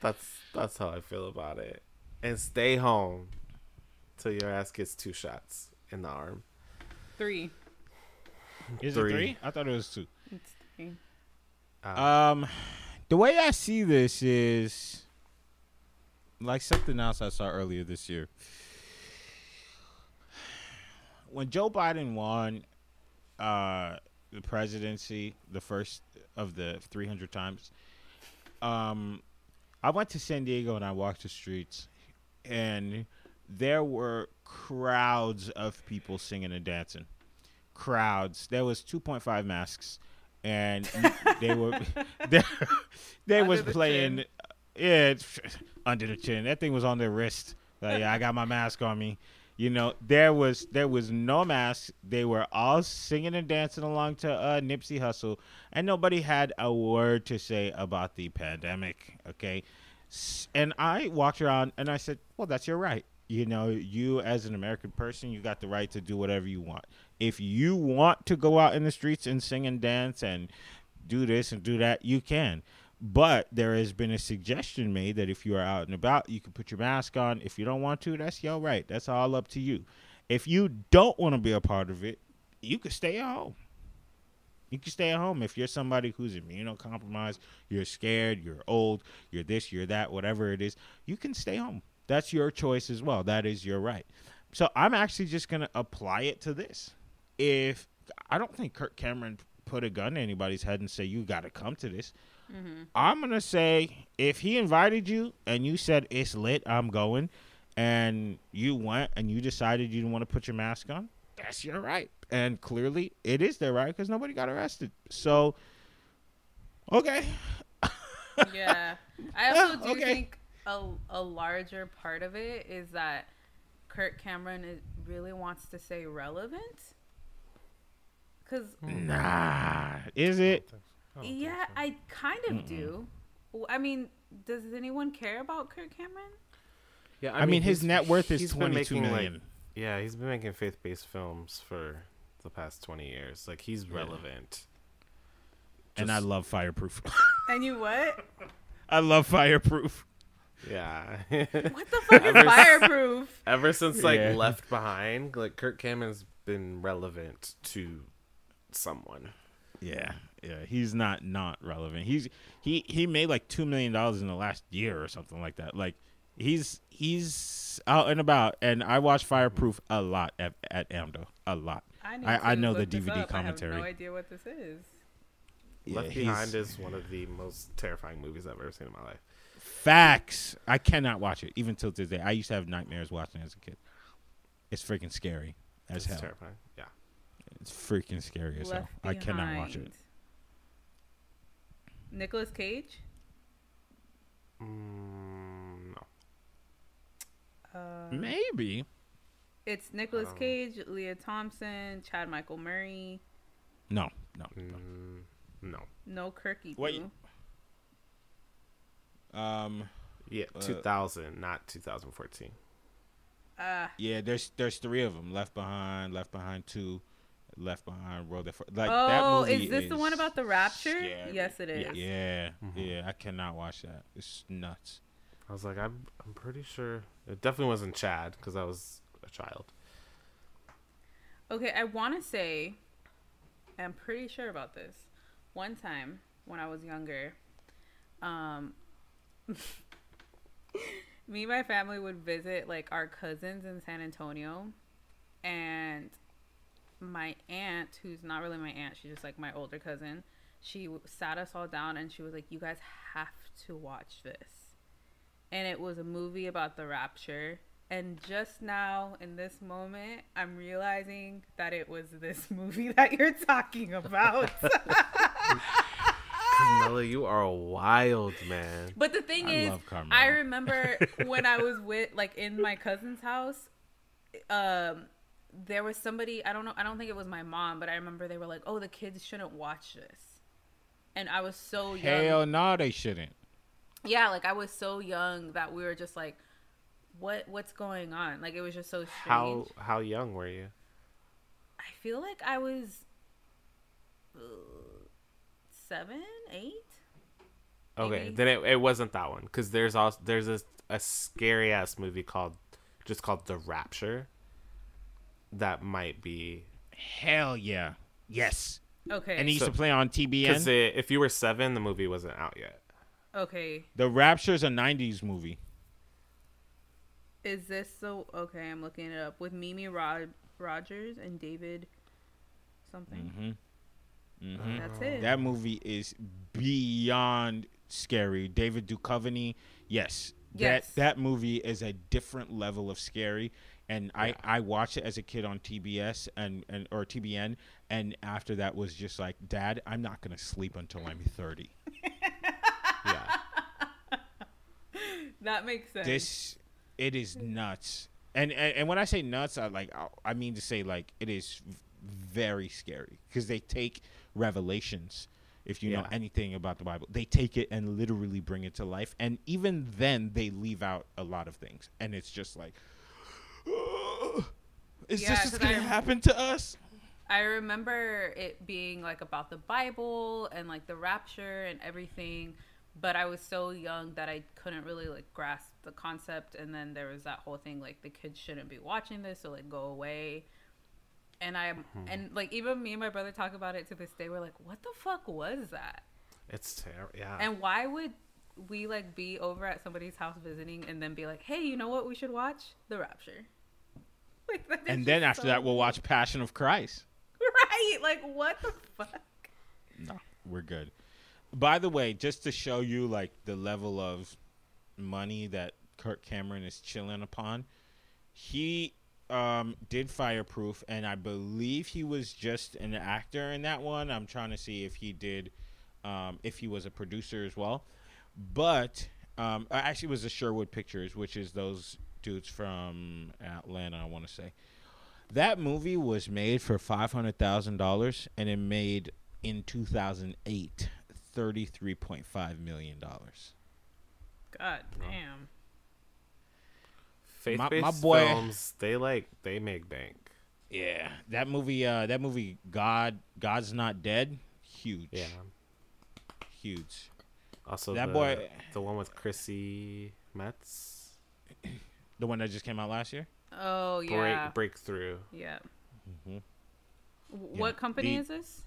That's that's how I feel about it. And stay home till your ass gets two shots in the arm. Three. Is Three. it three? I thought it was two. It's three. Um, the way I see this is like something else I saw earlier this year. When Joe Biden won uh, the presidency, the first of the 300 times, um, I went to San Diego and I walked the streets, and there were crowds of people singing and dancing. Crowds. There was 2.5 masks, and they were (laughs) they, they Under was the playing. chin. Yeah, (laughs) under the chin. That thing was on their wrist. Like, yeah, I got my mask on me. You know, there was there was no mask. They were all singing and dancing along to uh, Nipsey Hussle, and nobody had a word to say about the pandemic. Okay, and I walked around and I said, "Well, that's your right. You know, you as an American person, you got the right to do whatever you want. If you want to go out in the streets and sing and dance and do this and do that, you can." But there has been a suggestion made that if you are out and about, you can put your mask on. If you don't want to, that's your right. That's all up to you. If you don't want to be a part of it, you can stay at home. You can stay at home if you're somebody who's immunocompromised, you're scared, you're old, you're this, you're that, whatever it is, you can stay home. That's your choice as well. That is your right. So I'm actually just going to apply it to this. If I don't think Kirk Cameron put a gun to anybody's head and say, you got to come to this. Mm-hmm. I'm going to say, if he invited you and you said, it's lit, I'm going, and you went and you decided you didn't want to put your mask on, that's your right. And clearly, it is their right because nobody got arrested. So, okay. (laughs) Yeah. I also (laughs) do Okay. think a, a larger part of it is that Kirk Cameron is, really wants to stay relevant. Because, Nah. Is it? yeah, I kind of do. I mean, does anyone care about Kirk Cameron? Yeah, I, mean, his net worth is he's been twenty two making, million. like- yeah, he's been making faith-based films for the past twenty years. Like he's relevant. and I love Fireproof. (laughs) And you what? I love Fireproof. Yeah. What the (laughs) fuck is fireproof? Ever since like Yeah. Left Behind, like Kirk Cameron's been relevant to someone. Yeah, yeah. He's not not relevant. He's he he made like two million dollars in the last year or something like that. Like he's he's out and about. And I watch Fireproof a lot at at AMDO. A lot. need I- I know the look this DVD up. I have commentary. no idea what this is. Yeah, Left Behind is one of the most terrifying movies I've ever seen in my life. Facts. I cannot watch it even till today. I used to have nightmares watching it as a kid. It's freaking scary as It's hell. terrifying. Yeah. It's freaking scary as hell. Left I cannot watch it. Nicolas Cage. Mm, no. Uh, Maybe. it's Nicolas Um, Cage, Lea Thompson, Chad Michael Murray. No, no, no. Mm, no. No Kirky. Wait. Boo. Um, Yeah, Uh, 2000, not 2014. Uh, Yeah, there's there's three of them. Left Behind, Left Behind Two, Left Behind, World at War. Like that oh, movie is this the one about the rapture? scary. Yes, it is. Yeah, Mhm. yeah, I cannot watch that. It's nuts. I was like, I'm, I'm pretty sure it definitely wasn't Chad because I was a child. Okay, I want to say, I'm pretty sure about this. One time when I was younger, um, (laughs) me and my family would visit like our cousins in San Antonio, and my aunt, who's not really my aunt, she's just like my older cousin. She sat us all down and she was like, "You guys have to watch this." And it was a movie about the rapture. And just now, in this moment, I'm realizing that it was this (laughs) movie that you're talking about. (laughs) Carmela, you are a wild man. but the thing I is. I (laughs) remember when I was with, like, in my cousin's house, um, there was somebody, I don't know, I don't think it was my mom, but I remember they were like, oh, the kids shouldn't watch this. And I was so young. Hell no, they shouldn't. Yeah like i was so young that we were just like what what's going on like it was just so strange How how young were you? i feel like i was uh, seven eight Okay, Maybe. then it, it wasn't that one because there's also there's a, a scary ass movie called just called The Rapture. That might be Hell yeah. Yes. okay And he used So- to play on because TBN. if you were seven, the movie wasn't out yet. Okay the Rapture's a '90s movie. is this so okay i'm looking it up with mimi Rod- rogers and david something hmm hmm that's it That movie is beyond scary. David Duchovny, yes, Yes. that that movie is a different level of scary. And I I watched it as a kid on TBS and and or TBN, and after that was just like, Dad, I'm not gonna sleep until I'm 30. (laughs) Yeah, that makes sense This it is nuts. And, and and when I say nuts, I like I- I mean to say like it is very scary because they take revelations. If you know anything about the Bible, they take it and literally bring it to life. And even then, they leave out a lot of things, and it's just like, (gasps) is Yeah, this just 'cause gonna I- happen to us? I remember it being like about the Bible and like the rapture and everything, but I was so young that I couldn't really like grasp the concept. And then there was that whole thing like the kids shouldn't be watching this, so like go away. And I hmm. and like even me and my brother talk about it to this day. We're like, what the fuck was that? it's terrible. Yeah, And why would we like be over at somebody's house visiting and then be like, hey, you know what we should watch? The Rapture. (laughs) Like, And then after so- that, we'll watch Passion of Christ. (laughs) right? Like what the fuck? No, we're good. By the way, just to show you like the level of money that Kirk Cameron is chilling upon, he um, did Fireproof, and I believe he was just an actor in that one. I'm trying to see if he did, um, if he was a producer as well. But um, uh, actually, was the Sherwood Pictures, which is those dudes from Atlanta. I want to say that movie was made for five hundred thousand dollars, and it made in two thousand eight thirty-three point five million dollars. God damn. faith-based my boy- films they like they make bank. Yeah, that movie. Uh, that movie. God, God's not dead. Huge. Yeah. huge. Also, That the, boy- the one with Chrissy Metz, (clears throat) The one that just came out last year. Oh break yeah. breakthrough. Yeah. Mhm. W- Yeah, What company the- is this?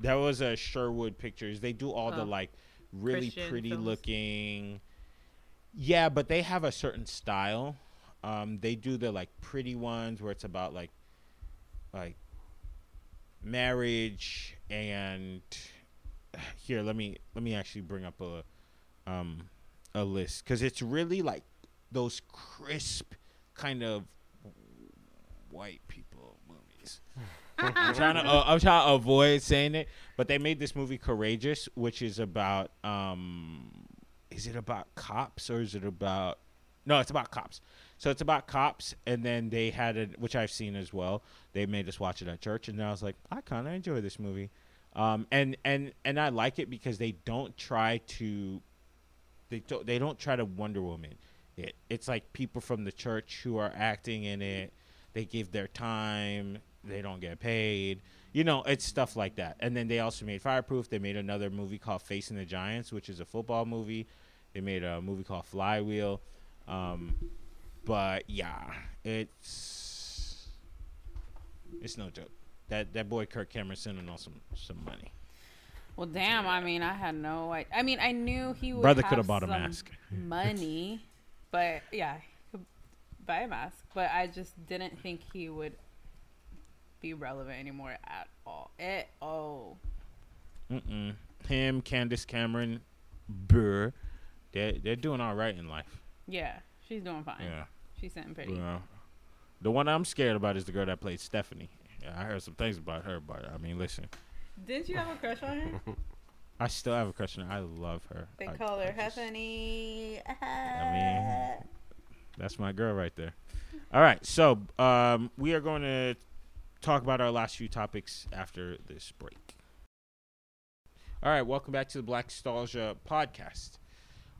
That was a Sherwood Pictures. They do all the Oh. like really Christian pretty films. looking. Yeah, but they have a certain style. Um, they do the like pretty ones where it's about like, like, marriage and. (sighs) Here, let me let me actually bring up a, um, a list because it's really like those crisp kind of white people movies. (laughs) I'm trying to uh, I'm trying to avoid saying it, but they made this movie Courageous, which is about um, is it about cops or is it about no, it's about cops. So it's about cops, and then they had it, which I've seen as well. They made us watch it at church, and I was like, I kind of enjoy this movie, um, and and and I like it because they don't try to, they don't they don't try to Wonder Woman. it. It's like people from the church who are acting in it. They give their time. They don't get paid. You know, it's stuff like that. And then they also made Fireproof. They made another movie called Facing the Giants, which is a football movie. They made a movie called Flywheel. Um, but yeah, it's it's no joke. That that boy Kirk Cameron sending on some some money. Well, damn. I mean, I had no. I, I mean, I knew he would. Brother coulda bought a mask. Money, but yeah, he could buy a mask. But I just didn't think he would be relevant anymore at all. At all. Mm-mm. Him, Candace Cameron, Burr, they're they're doing all right in life. Yeah, she's doing fine. Yeah. She's sitting pretty. Yeah. The one I'm scared about is the girl that played Stephanie. Yeah, I heard some things about her, but I mean, listen, Didn't you have a crush on her? (laughs) I still have a crush on her. I love her. They I- call her Stephanie. I mean, (laughs) That's my girl right there. All right, so um, we are going to talk about our last few topics after this break. All right, welcome back to the Blackstalgia podcast.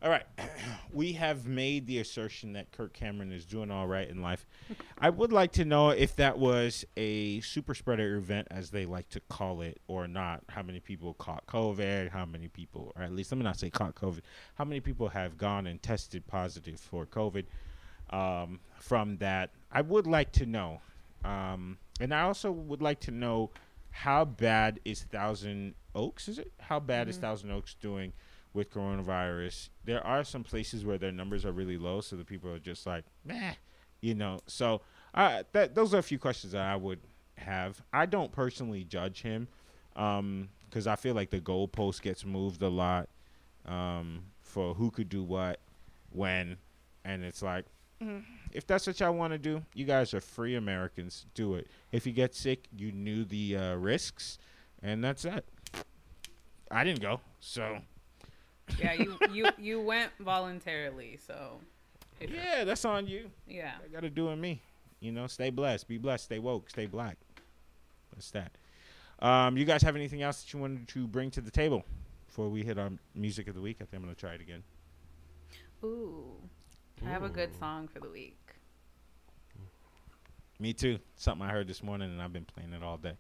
All right, (clears throat) we have made the assertion that Kirk Cameron is doing all right in life. (laughs) I would like to know if that was a super spreader event, as they like to call it, or not. How many people caught COVID? How many people, or at least let me not say caught COVID, how many people have gone and tested positive for COVID? um, from that. I would like to know, um, and I also would like to know how bad is Thousand Oaks? Is it how bad is Thousand Oaks doing with coronavirus? There are some places where their numbers are really low, so the people are just like, meh, you know. So uh, that those are a few questions that I would have. I don't personally judge him because I feel like the goalpost gets moved a lot um, for who could do what when, and it's like if that's what y'all want to do, you guys are free Americans. Do it. If you get sick, you knew the uh, risks, and that's it. I didn't go, so yeah, you (laughs) you you went voluntarily, so yeah, that's on you. yeah. I got to do it me. You know, stay blessed, be blessed, stay woke, stay black. That's that. Um, you guys have anything else that you wanted to bring to the table before we hit our music of the week? I think I'm gonna try it again. Ooh, I have a good song for the week. Me too. Something I heard this morning, and I've been playing it all day.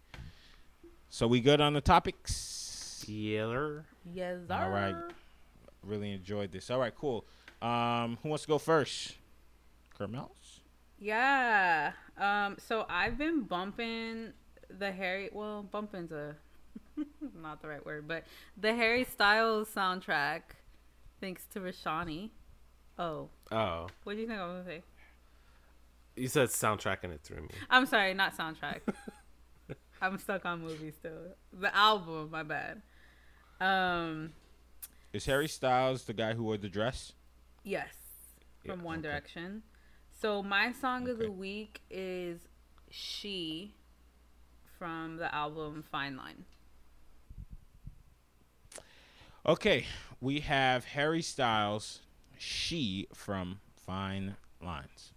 So we good on the topics? Yeller. Yes, sir. All right. Really enjoyed this. All right, cool. Um, who wants to go first? Kermels? Yeah. Um. So I've been bumping the Harry. Well, bumping's a (laughs) not the right word, but the Harry Styles soundtrack, thanks to Rashani. Oh, Oh, what do you think I was gonna say? You said soundtrack and it threw me. I'm sorry, not soundtrack. (laughs) I'm stuck on movies still. The album, my bad. Um. Is Harry Styles the guy who wore the dress? Yes, from Yeah, One okay. Direction. So my song of the week is "She" from the album Fine Line. Okay, we have Harry Styles, She from Fine Lines.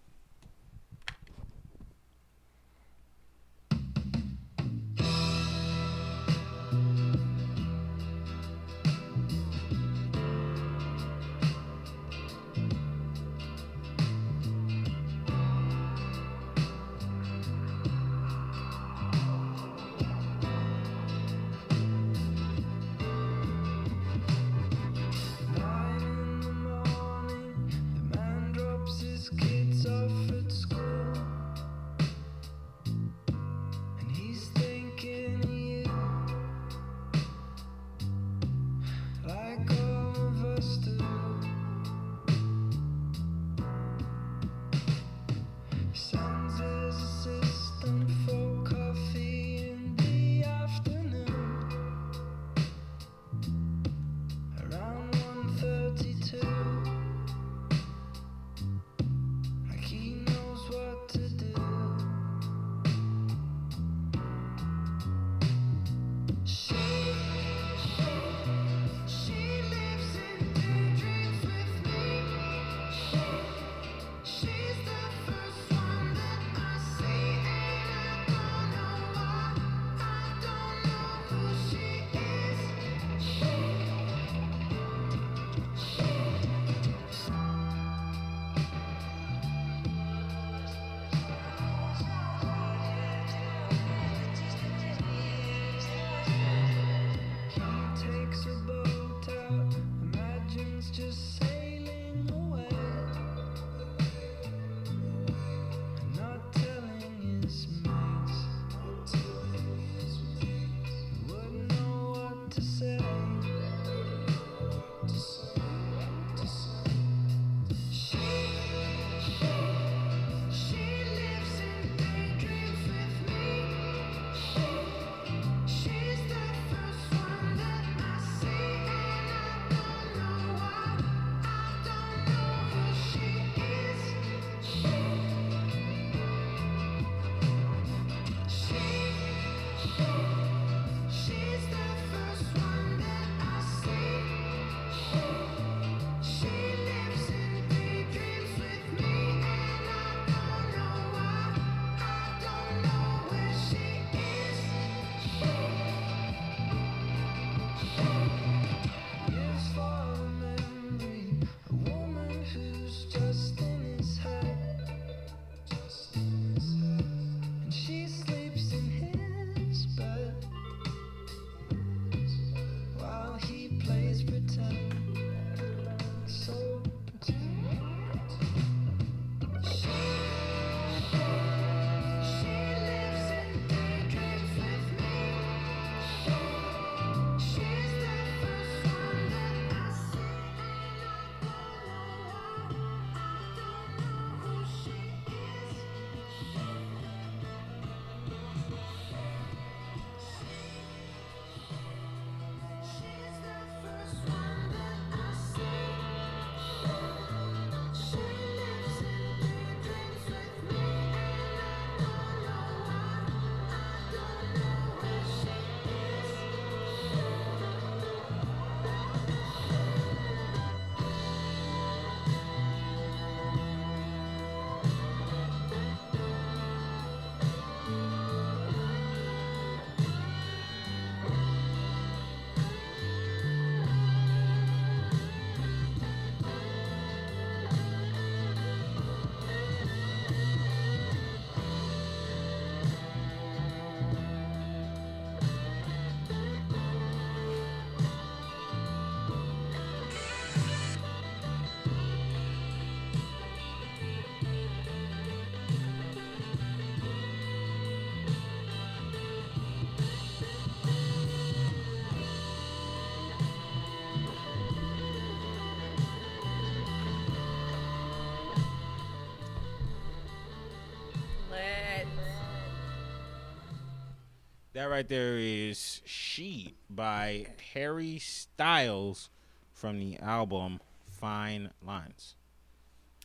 That right there is She by Harry Styles from the album Fine Lines.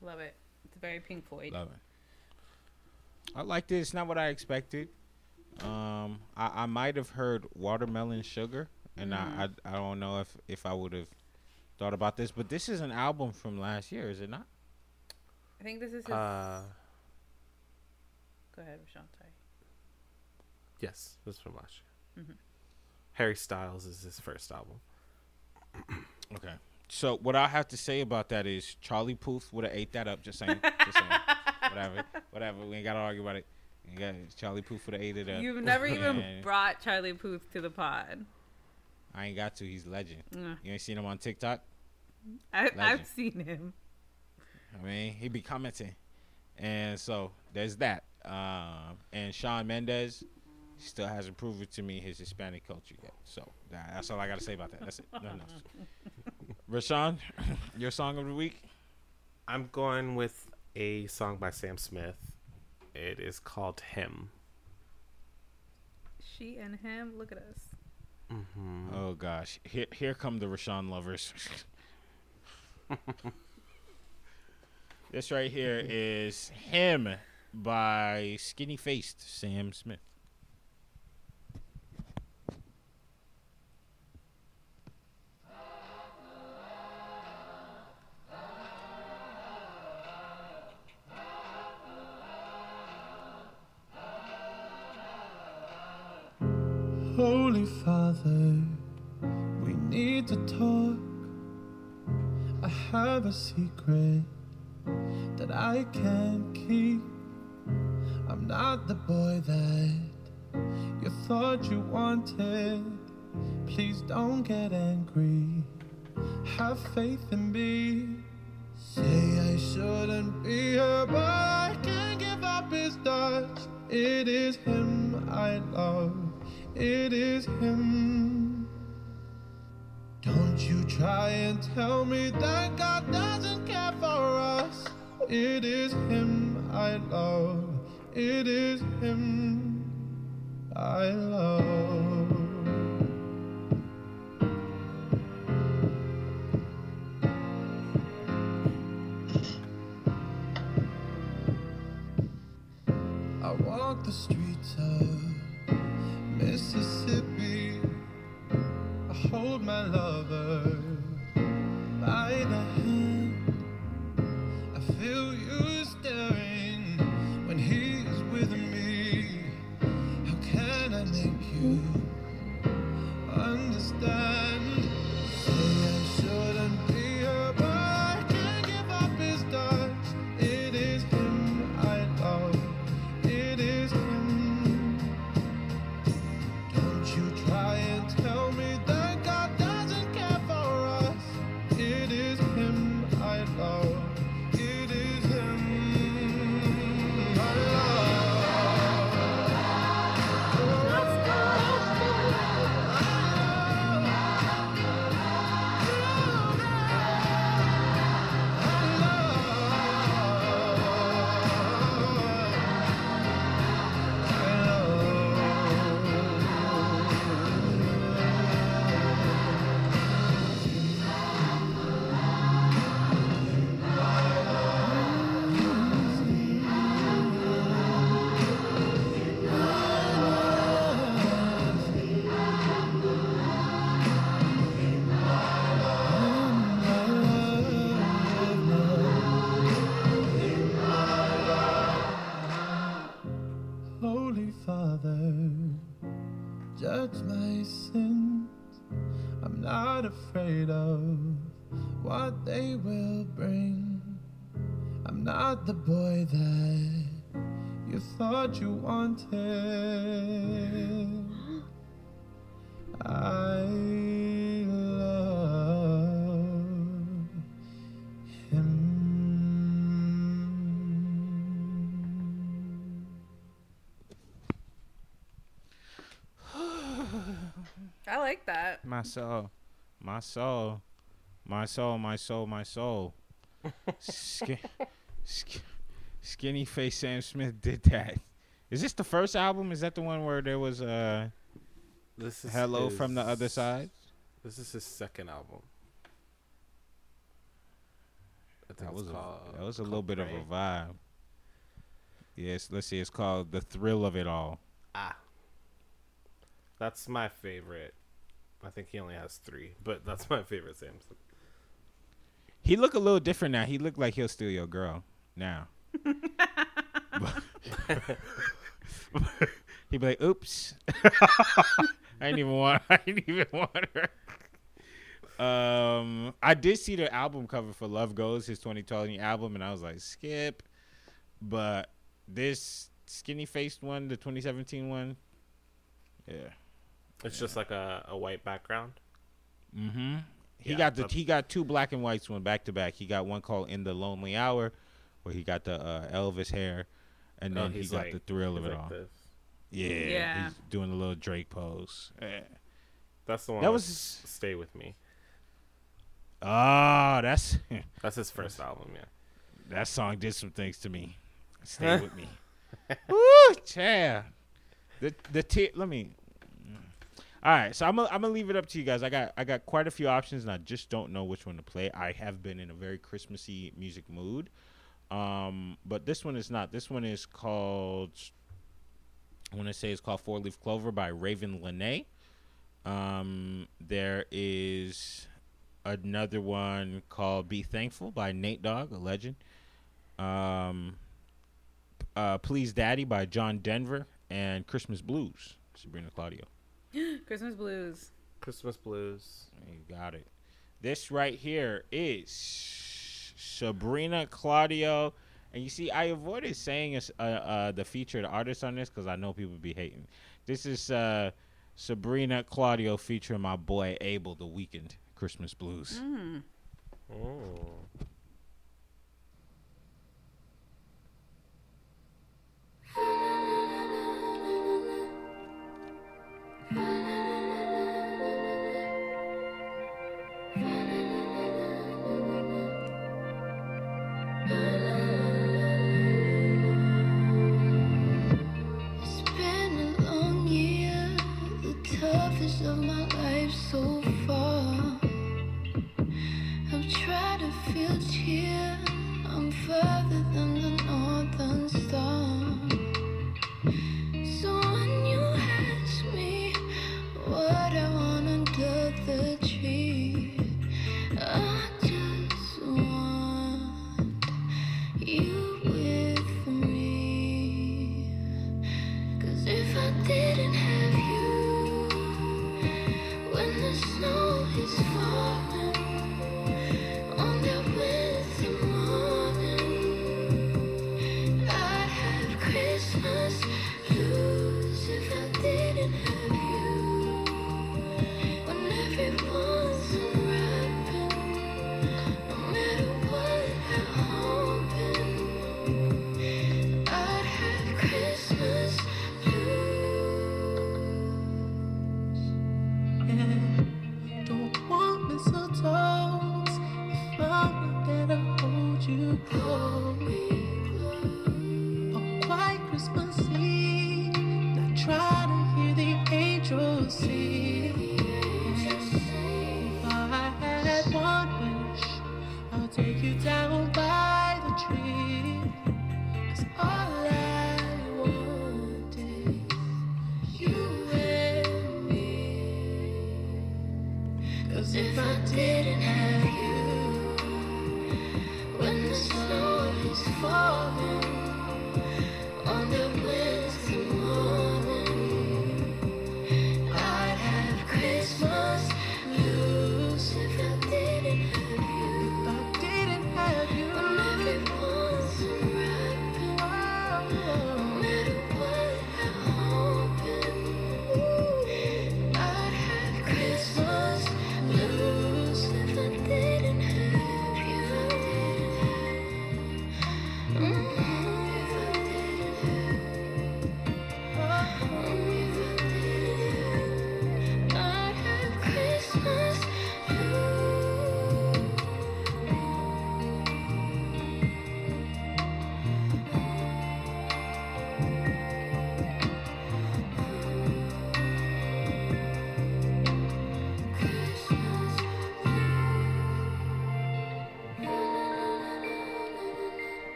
Love it. It's very Pink Floyd. Love it. I liked it. It's not what I expected. Um, I, I might have heard Watermelon Sugar, and I, I I don't know if if I would have thought about this, but this is an album from last year, is it not? I think this is his. Uh, Go ahead, Rashawn. Sorry. yes, this is from last year. Mhm. Harry Styles is his first album. (clears throat) Okay. So what I have to say about that is Charlie Puth would have ate that up. Just saying. Just saying. (laughs) whatever. Whatever. We ain't got to argue about it. You got Charlie Puth would have ate it up. You've never (laughs) even brought Charlie Puth to the pod. I ain't got to. He's legend. Mm. You ain't seen him on TikTok? I, I've seen him. I mean, he be commenting, and so there's that. Um, and Shawn Mendes still hasn't proven to me his Hispanic culture yet. So that, that's all I got to say about that. That's it. Nothing (laughs) else. Rashawn, (laughs) your song of the week? I'm going with a song by Sam Smith. It is called Him. She and him. Look at us. Mm-hmm. Oh gosh, here here come the Rashawn lovers. this right here is him by Skinny Faced Sam Smith. Father, we need to talk. I have a secret that I can't keep. I'm not the boy that you thought you wanted. Please don't get angry. Have faith in me. Say I shouldn't be here, but I can't give up his touch. It is him I love. It is him. Don't you try and tell me that God doesn't care for us. It is him I love. It is him I love. Wanted. I love him. I like that. My soul, my soul, my soul, my soul, my soul. (laughs) Sk- sk- skinny face Sam Smith did that, Is this the first album? Is that the one where there was uh This is Hello from the Other Side? This is his second album. I think That was a called- that was a little bit of a vibe. Yes, let's see. It's called "The Thrill of It All." Ah, that's my favorite. I think he only has three, but that's my favorite Samson. He look a little different now. He look like he'll steal your girl now. (laughs) (laughs) (laughs) (laughs) He'd be like, "Oops, (laughs) I didn't even want. I didn't even want her." Um, I did see the album cover for "Love Goes," his 2020 album, and I was like, "Skip," but this skinny faced one, the 2017 one, yeah. It's just like a, a white background. Mm-hmm. He Yeah, got the he got two black and whites one back to back. He got one called "In the Lonely Hour," where he got the uh, Elvis hair, and Oh, then he he's got like- the thrill of it like all. this. Yeah, Yeah. he's doing a little Drake pose. Yeah. That's the one. That That was- was "Stay with Me." Oh, that's (laughs) That's his first album. Yeah. that song did some things to me. Stay with me. (laughs) Woo, yeah. The the t- let me. Mm. All right, so I'm gonna I'm gonna leave it up to you guys. I got I got quite a few options, and I just don't know which one to play. I have been in a very Christmassy music mood, um, but this one is not. This one is called. I want to say it's called Four Leaf Clover by Ravyn Lenae. Um, there is another one called Be Thankful by Nate Dogg, a legend. Um, uh, Please Daddy by John Denver and Christmas Blues, Sabrina Claudio. (gasps) Christmas blues. Christmas blues. You got it. This right here is Sabrina Claudio. And you see, I avoided saying uh, uh, the featured artist on this because I know people be hating. This is uh, Sabrina Claudio featuring my boy Abel, The Weeknd, Christmas Blues. Mm. Oh. Take you down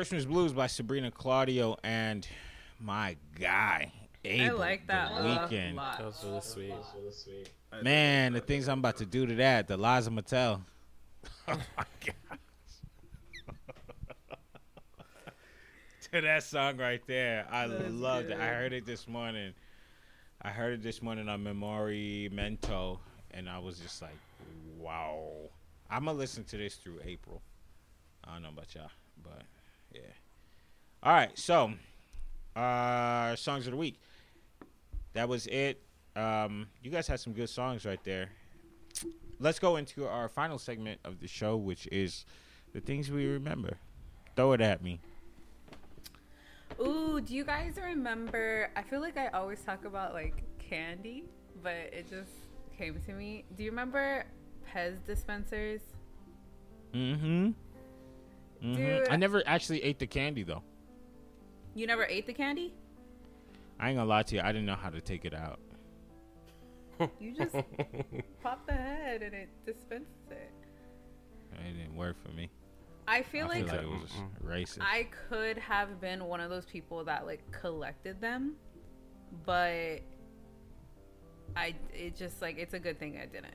Christmas Blues by Sabrina Claudio and my guy. Abel, I like that the a Weeknd. That lot. was really sweet. Man, the things I'm about to do to that, the Liza Mattel. (laughs) Oh my god. (laughs) to that song right there. I That's loved it. I heard it this morning. I heard it this morning on Memori Mento, and I was just like, wow. I'm gonna listen to this through April. I don't know about y'all, but yeah. All right, so uh songs of the week. That was it. Um, you guys had some good songs right there. Let's go into our final segment of the show, which is the things we remember. Throw it at me. Ooh, do you guys remember? I feel like I always talk about like candy, but it just came to me. Do you remember Pez dispensers? Mm-hmm. Hmm Dude. I never actually ate the candy though. You never ate the candy? I ain't gonna lie to you. I didn't know how to take it out. (laughs) You just pop the head and it dispenses it. It didn't work for me. I feel I like feel like it was racist. I could have been one of those people that like collected them, but I it just like it's a good thing I didn't.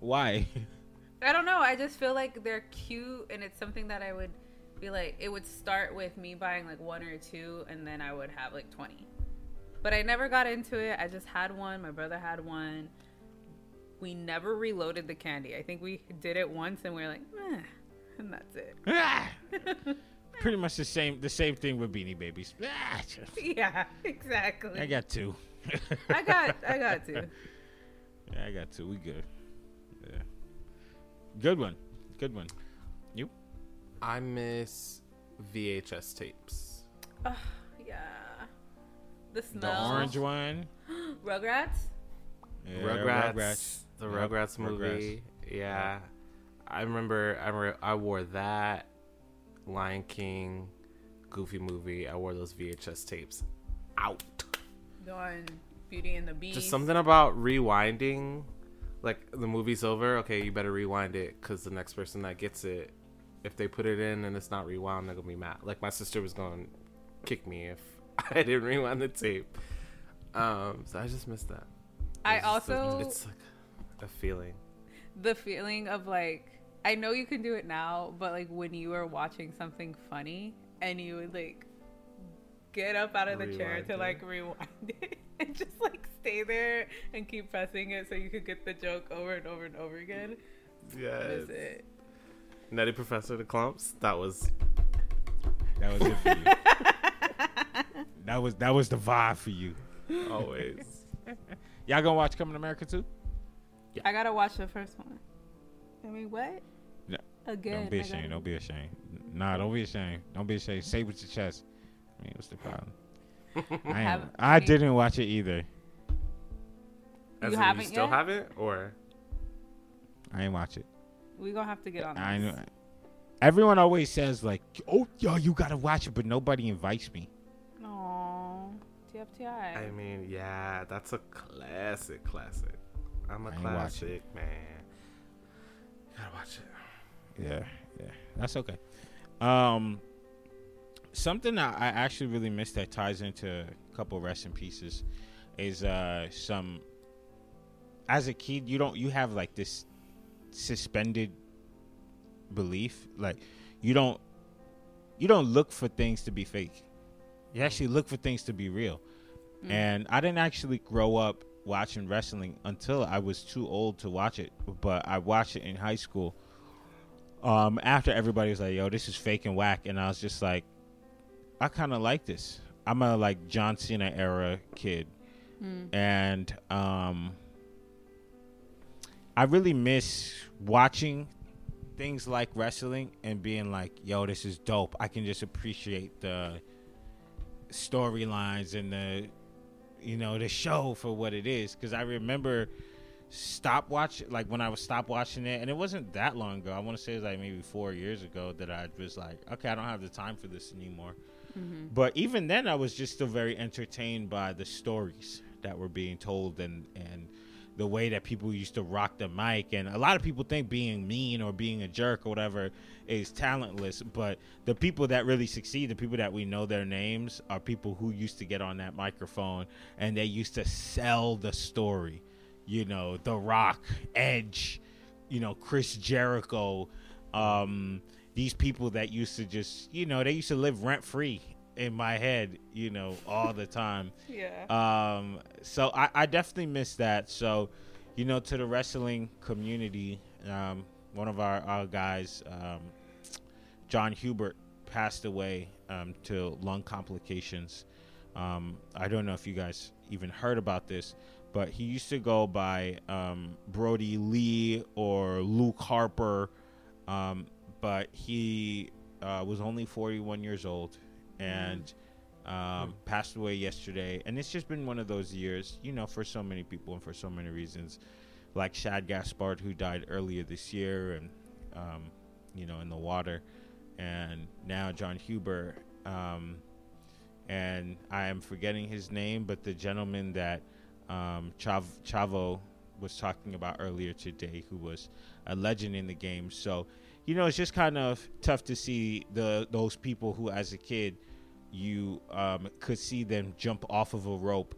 Why? (laughs) I don't know. I just feel like they're cute, and it's something that I would be like. It would start with me buying like one or two, and then I would have like twenty. But I never got into it. I just had one. My brother had one. We never reloaded the candy. I think we did it once, and we were like, Meh, and that's it. (laughs) (laughs) Pretty much the same. The same thing with Beanie Babies. Ah, yeah, (laughs) exactly. I got two. I got, I got two. Yeah, I got two. We good. Yeah. Good one. Good one. You? I miss VHS tapes. Oh, Yeah. The smell. The orange one. (gasps) Rugrats. Yeah, Rugrats, the Yep, Rugrats movie. Yeah, I remember. I remember. I wore that Lion King, Goofy movie. I wore those VHS tapes out. Doing Beauty and the Beast. Just something about rewinding. Like the movie's over. Okay, you better rewind it because the next person that gets it, if they put it in and it's not rewound, they're gonna be mad. Like my sister was going to kick me if (laughs) I didn't rewind the tape. Um, so I just missed that. I It's just a- also it's like a feeling. the feeling of like I know you can do it now, but like when you were watching something funny and you would like get up out of the chair to it. like rewind (laughs) it and just like stay there and keep pressing it so you could get the joke over and over and over again. Yes. That's. Nutty Professor the Klumps. That was That was it for you. (laughs) that was that was the vibe for you. always. (laughs) Y'all gonna watch Coming to America too? Yeah. I gotta watch the first one. I mean, what? No, Again. don't be ashamed. Don't be ashamed. Nah, don't be ashamed. Don't be ashamed. Say it with your chest. I mean, what's the problem? (laughs) I, Haven't I didn't watch it either. As You in, haven't you still yet? haven't, or I ain't watch it. We gonna have to get on. I know. Everyone always says like, "Oh, yo, you gotta watch it," but nobody invites me. Aw, TFTI. I mean, yeah, that's a classic, classic. I'm a I ain't watch classic man. You gotta watch it. Yeah, yeah, that's okay. Um, something that I actually really miss that ties into a couple rest in pieces is uh some. As a kid, you don't you have like this suspended belief, like you don't you don't look for things to be fake. You actually look for things to be real. And I didn't actually grow up watching wrestling until I was too old to watch it, but I watched it in high school um, after everybody was like, "Yo, this is fake and whack," and I was just like, "I kind of like this." I'm a like John Cena era kid, and um, I really miss watching things like wrestling and being like, "Yo, this is dope." I can just appreciate the storylines and the you know the show for what it is because I remember stop watch like when I was stop watching it, and it wasn't that long ago. I want to say it was like maybe four years ago that I was like, okay, I don't have the time for this anymore. Mm-hmm. But even then, I was just still very entertained by the stories that were being told and and the way that people used to rock the mic. And a lot of people think being mean or being a jerk or whatever is talentless, but the people that really succeed, the people that we know their names, are people who used to get on that microphone and they used to sell the story. You know, The Rock, Edge, you know, Chris Jericho, um, these people that used to just, you know, they used to live rent free in my head, you know, all the time. Yeah. Um, so I, I definitely miss that. So, you know, to the wrestling community, um, one of our, our guys, um, John Huber, passed away um, to lung complications. Um, I don't know if you guys even heard about this, but he used to go by um, Brodie Lee or Luke Harper, um, but he uh, was only 41 years old and um, passed away yesterday. And it's just been one of those years, you know, for so many people and for so many reasons, like Shad Gaspard, who died earlier this year, and um, you know, in the water, and now John Huber. Um, and I am forgetting his name, but the gentleman that um, Chav- Chavo was talking about earlier today, who was a legend in the game. So, you know, it's just kind of tough to see the those people who, as a kid, you um, could see them jump off of a rope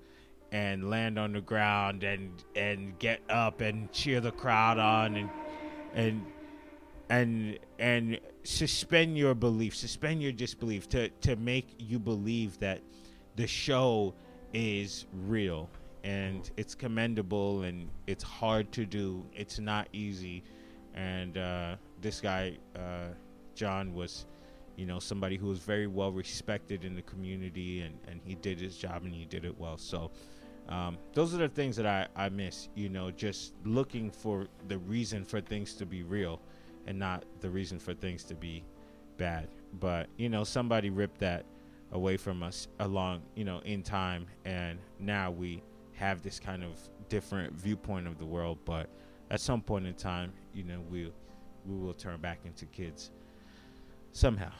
and land on the ground and and get up and cheer the crowd on and and and and suspend your belief, suspend your disbelief to to make you believe that the show is real and it's commendable and it's hard to do. It's not easy, and uh, this guy uh, John was, you know, somebody who was very well respected in the community and and he did his job and he did it well. So. Um, those are the things that I, I miss, you know, just looking for the reason for things to be real and not the reason for things to be bad. But you know, somebody ripped that away from us along, you know, in time, and now we have this kind of different viewpoint of the world. But at some point in time, you know, we we will turn back into kids somehow,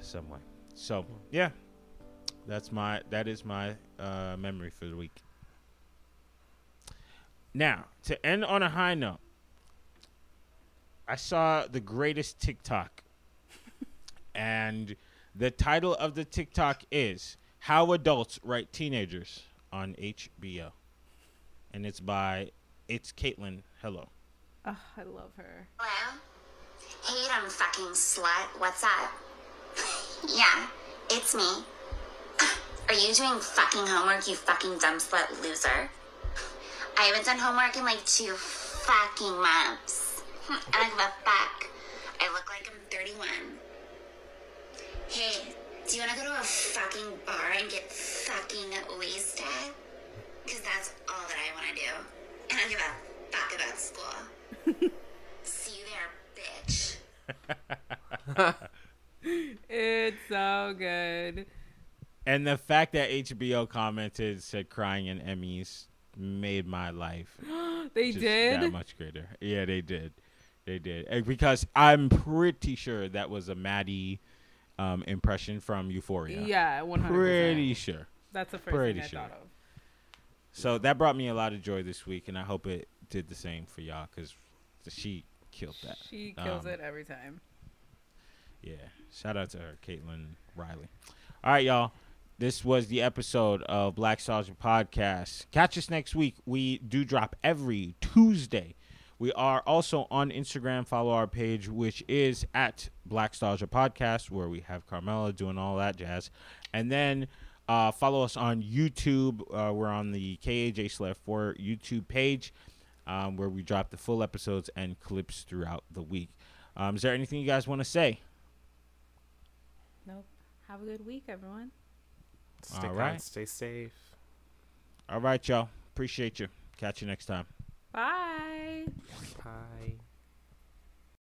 some way. So yeah, that's my that is my uh, memory for the week. Now to end on a high note. I saw the greatest TikTok. (laughs) and the title of the TikTok is How Adults Write Teenagers on HBO. And it's by it's Caitlin. Hello. Oh, I love her. Hello? Hey, dumb fucking slut. What's up? (laughs) yeah, it's me. (laughs) Are you doing fucking homework, you fucking dumb slut loser? (laughs) I haven't done homework in like two fucking months. I don't give a fuck. I look like I'm 31. Hey, do you wanna go to a fucking bar and get fucking wasted? Cause that's all that I wanna do. And I don't give a fuck about school. See you there, bitch. It's so good. And the fact that HBO commented said crying in Emmys made my life (gasps) They did. that much greater. Yeah, they did. They did. Because I'm pretty sure that was a Maddie um, impression from Euphoria. Yeah, one hundred Pretty sure. That's the first pretty thing I sure. thought of. So that brought me a lot of joy this week, and I hope it did the same for y'all because she killed that. She kills Um, it every time. Yeah. Shout out to her, Caitlin Reilly. All right, y'all. This was the episode of Blackstalgia Podcast. Catch us next week. We do drop every Tuesday. We are also on Instagram. Follow our page, which is at Blackstalgia Podcast, where we have Carmela doing all that jazz. And then uh, follow us on YouTube. Uh, we're on the KAJ Sled 4 YouTube page, um, where we drop the full episodes and clips throughout the week. Um, is there anything you guys want to say? Nope. Have a good week, everyone. Stick All out, right. stay safe. All right, y'all. Appreciate you. Catch you next time. Bye. Bye.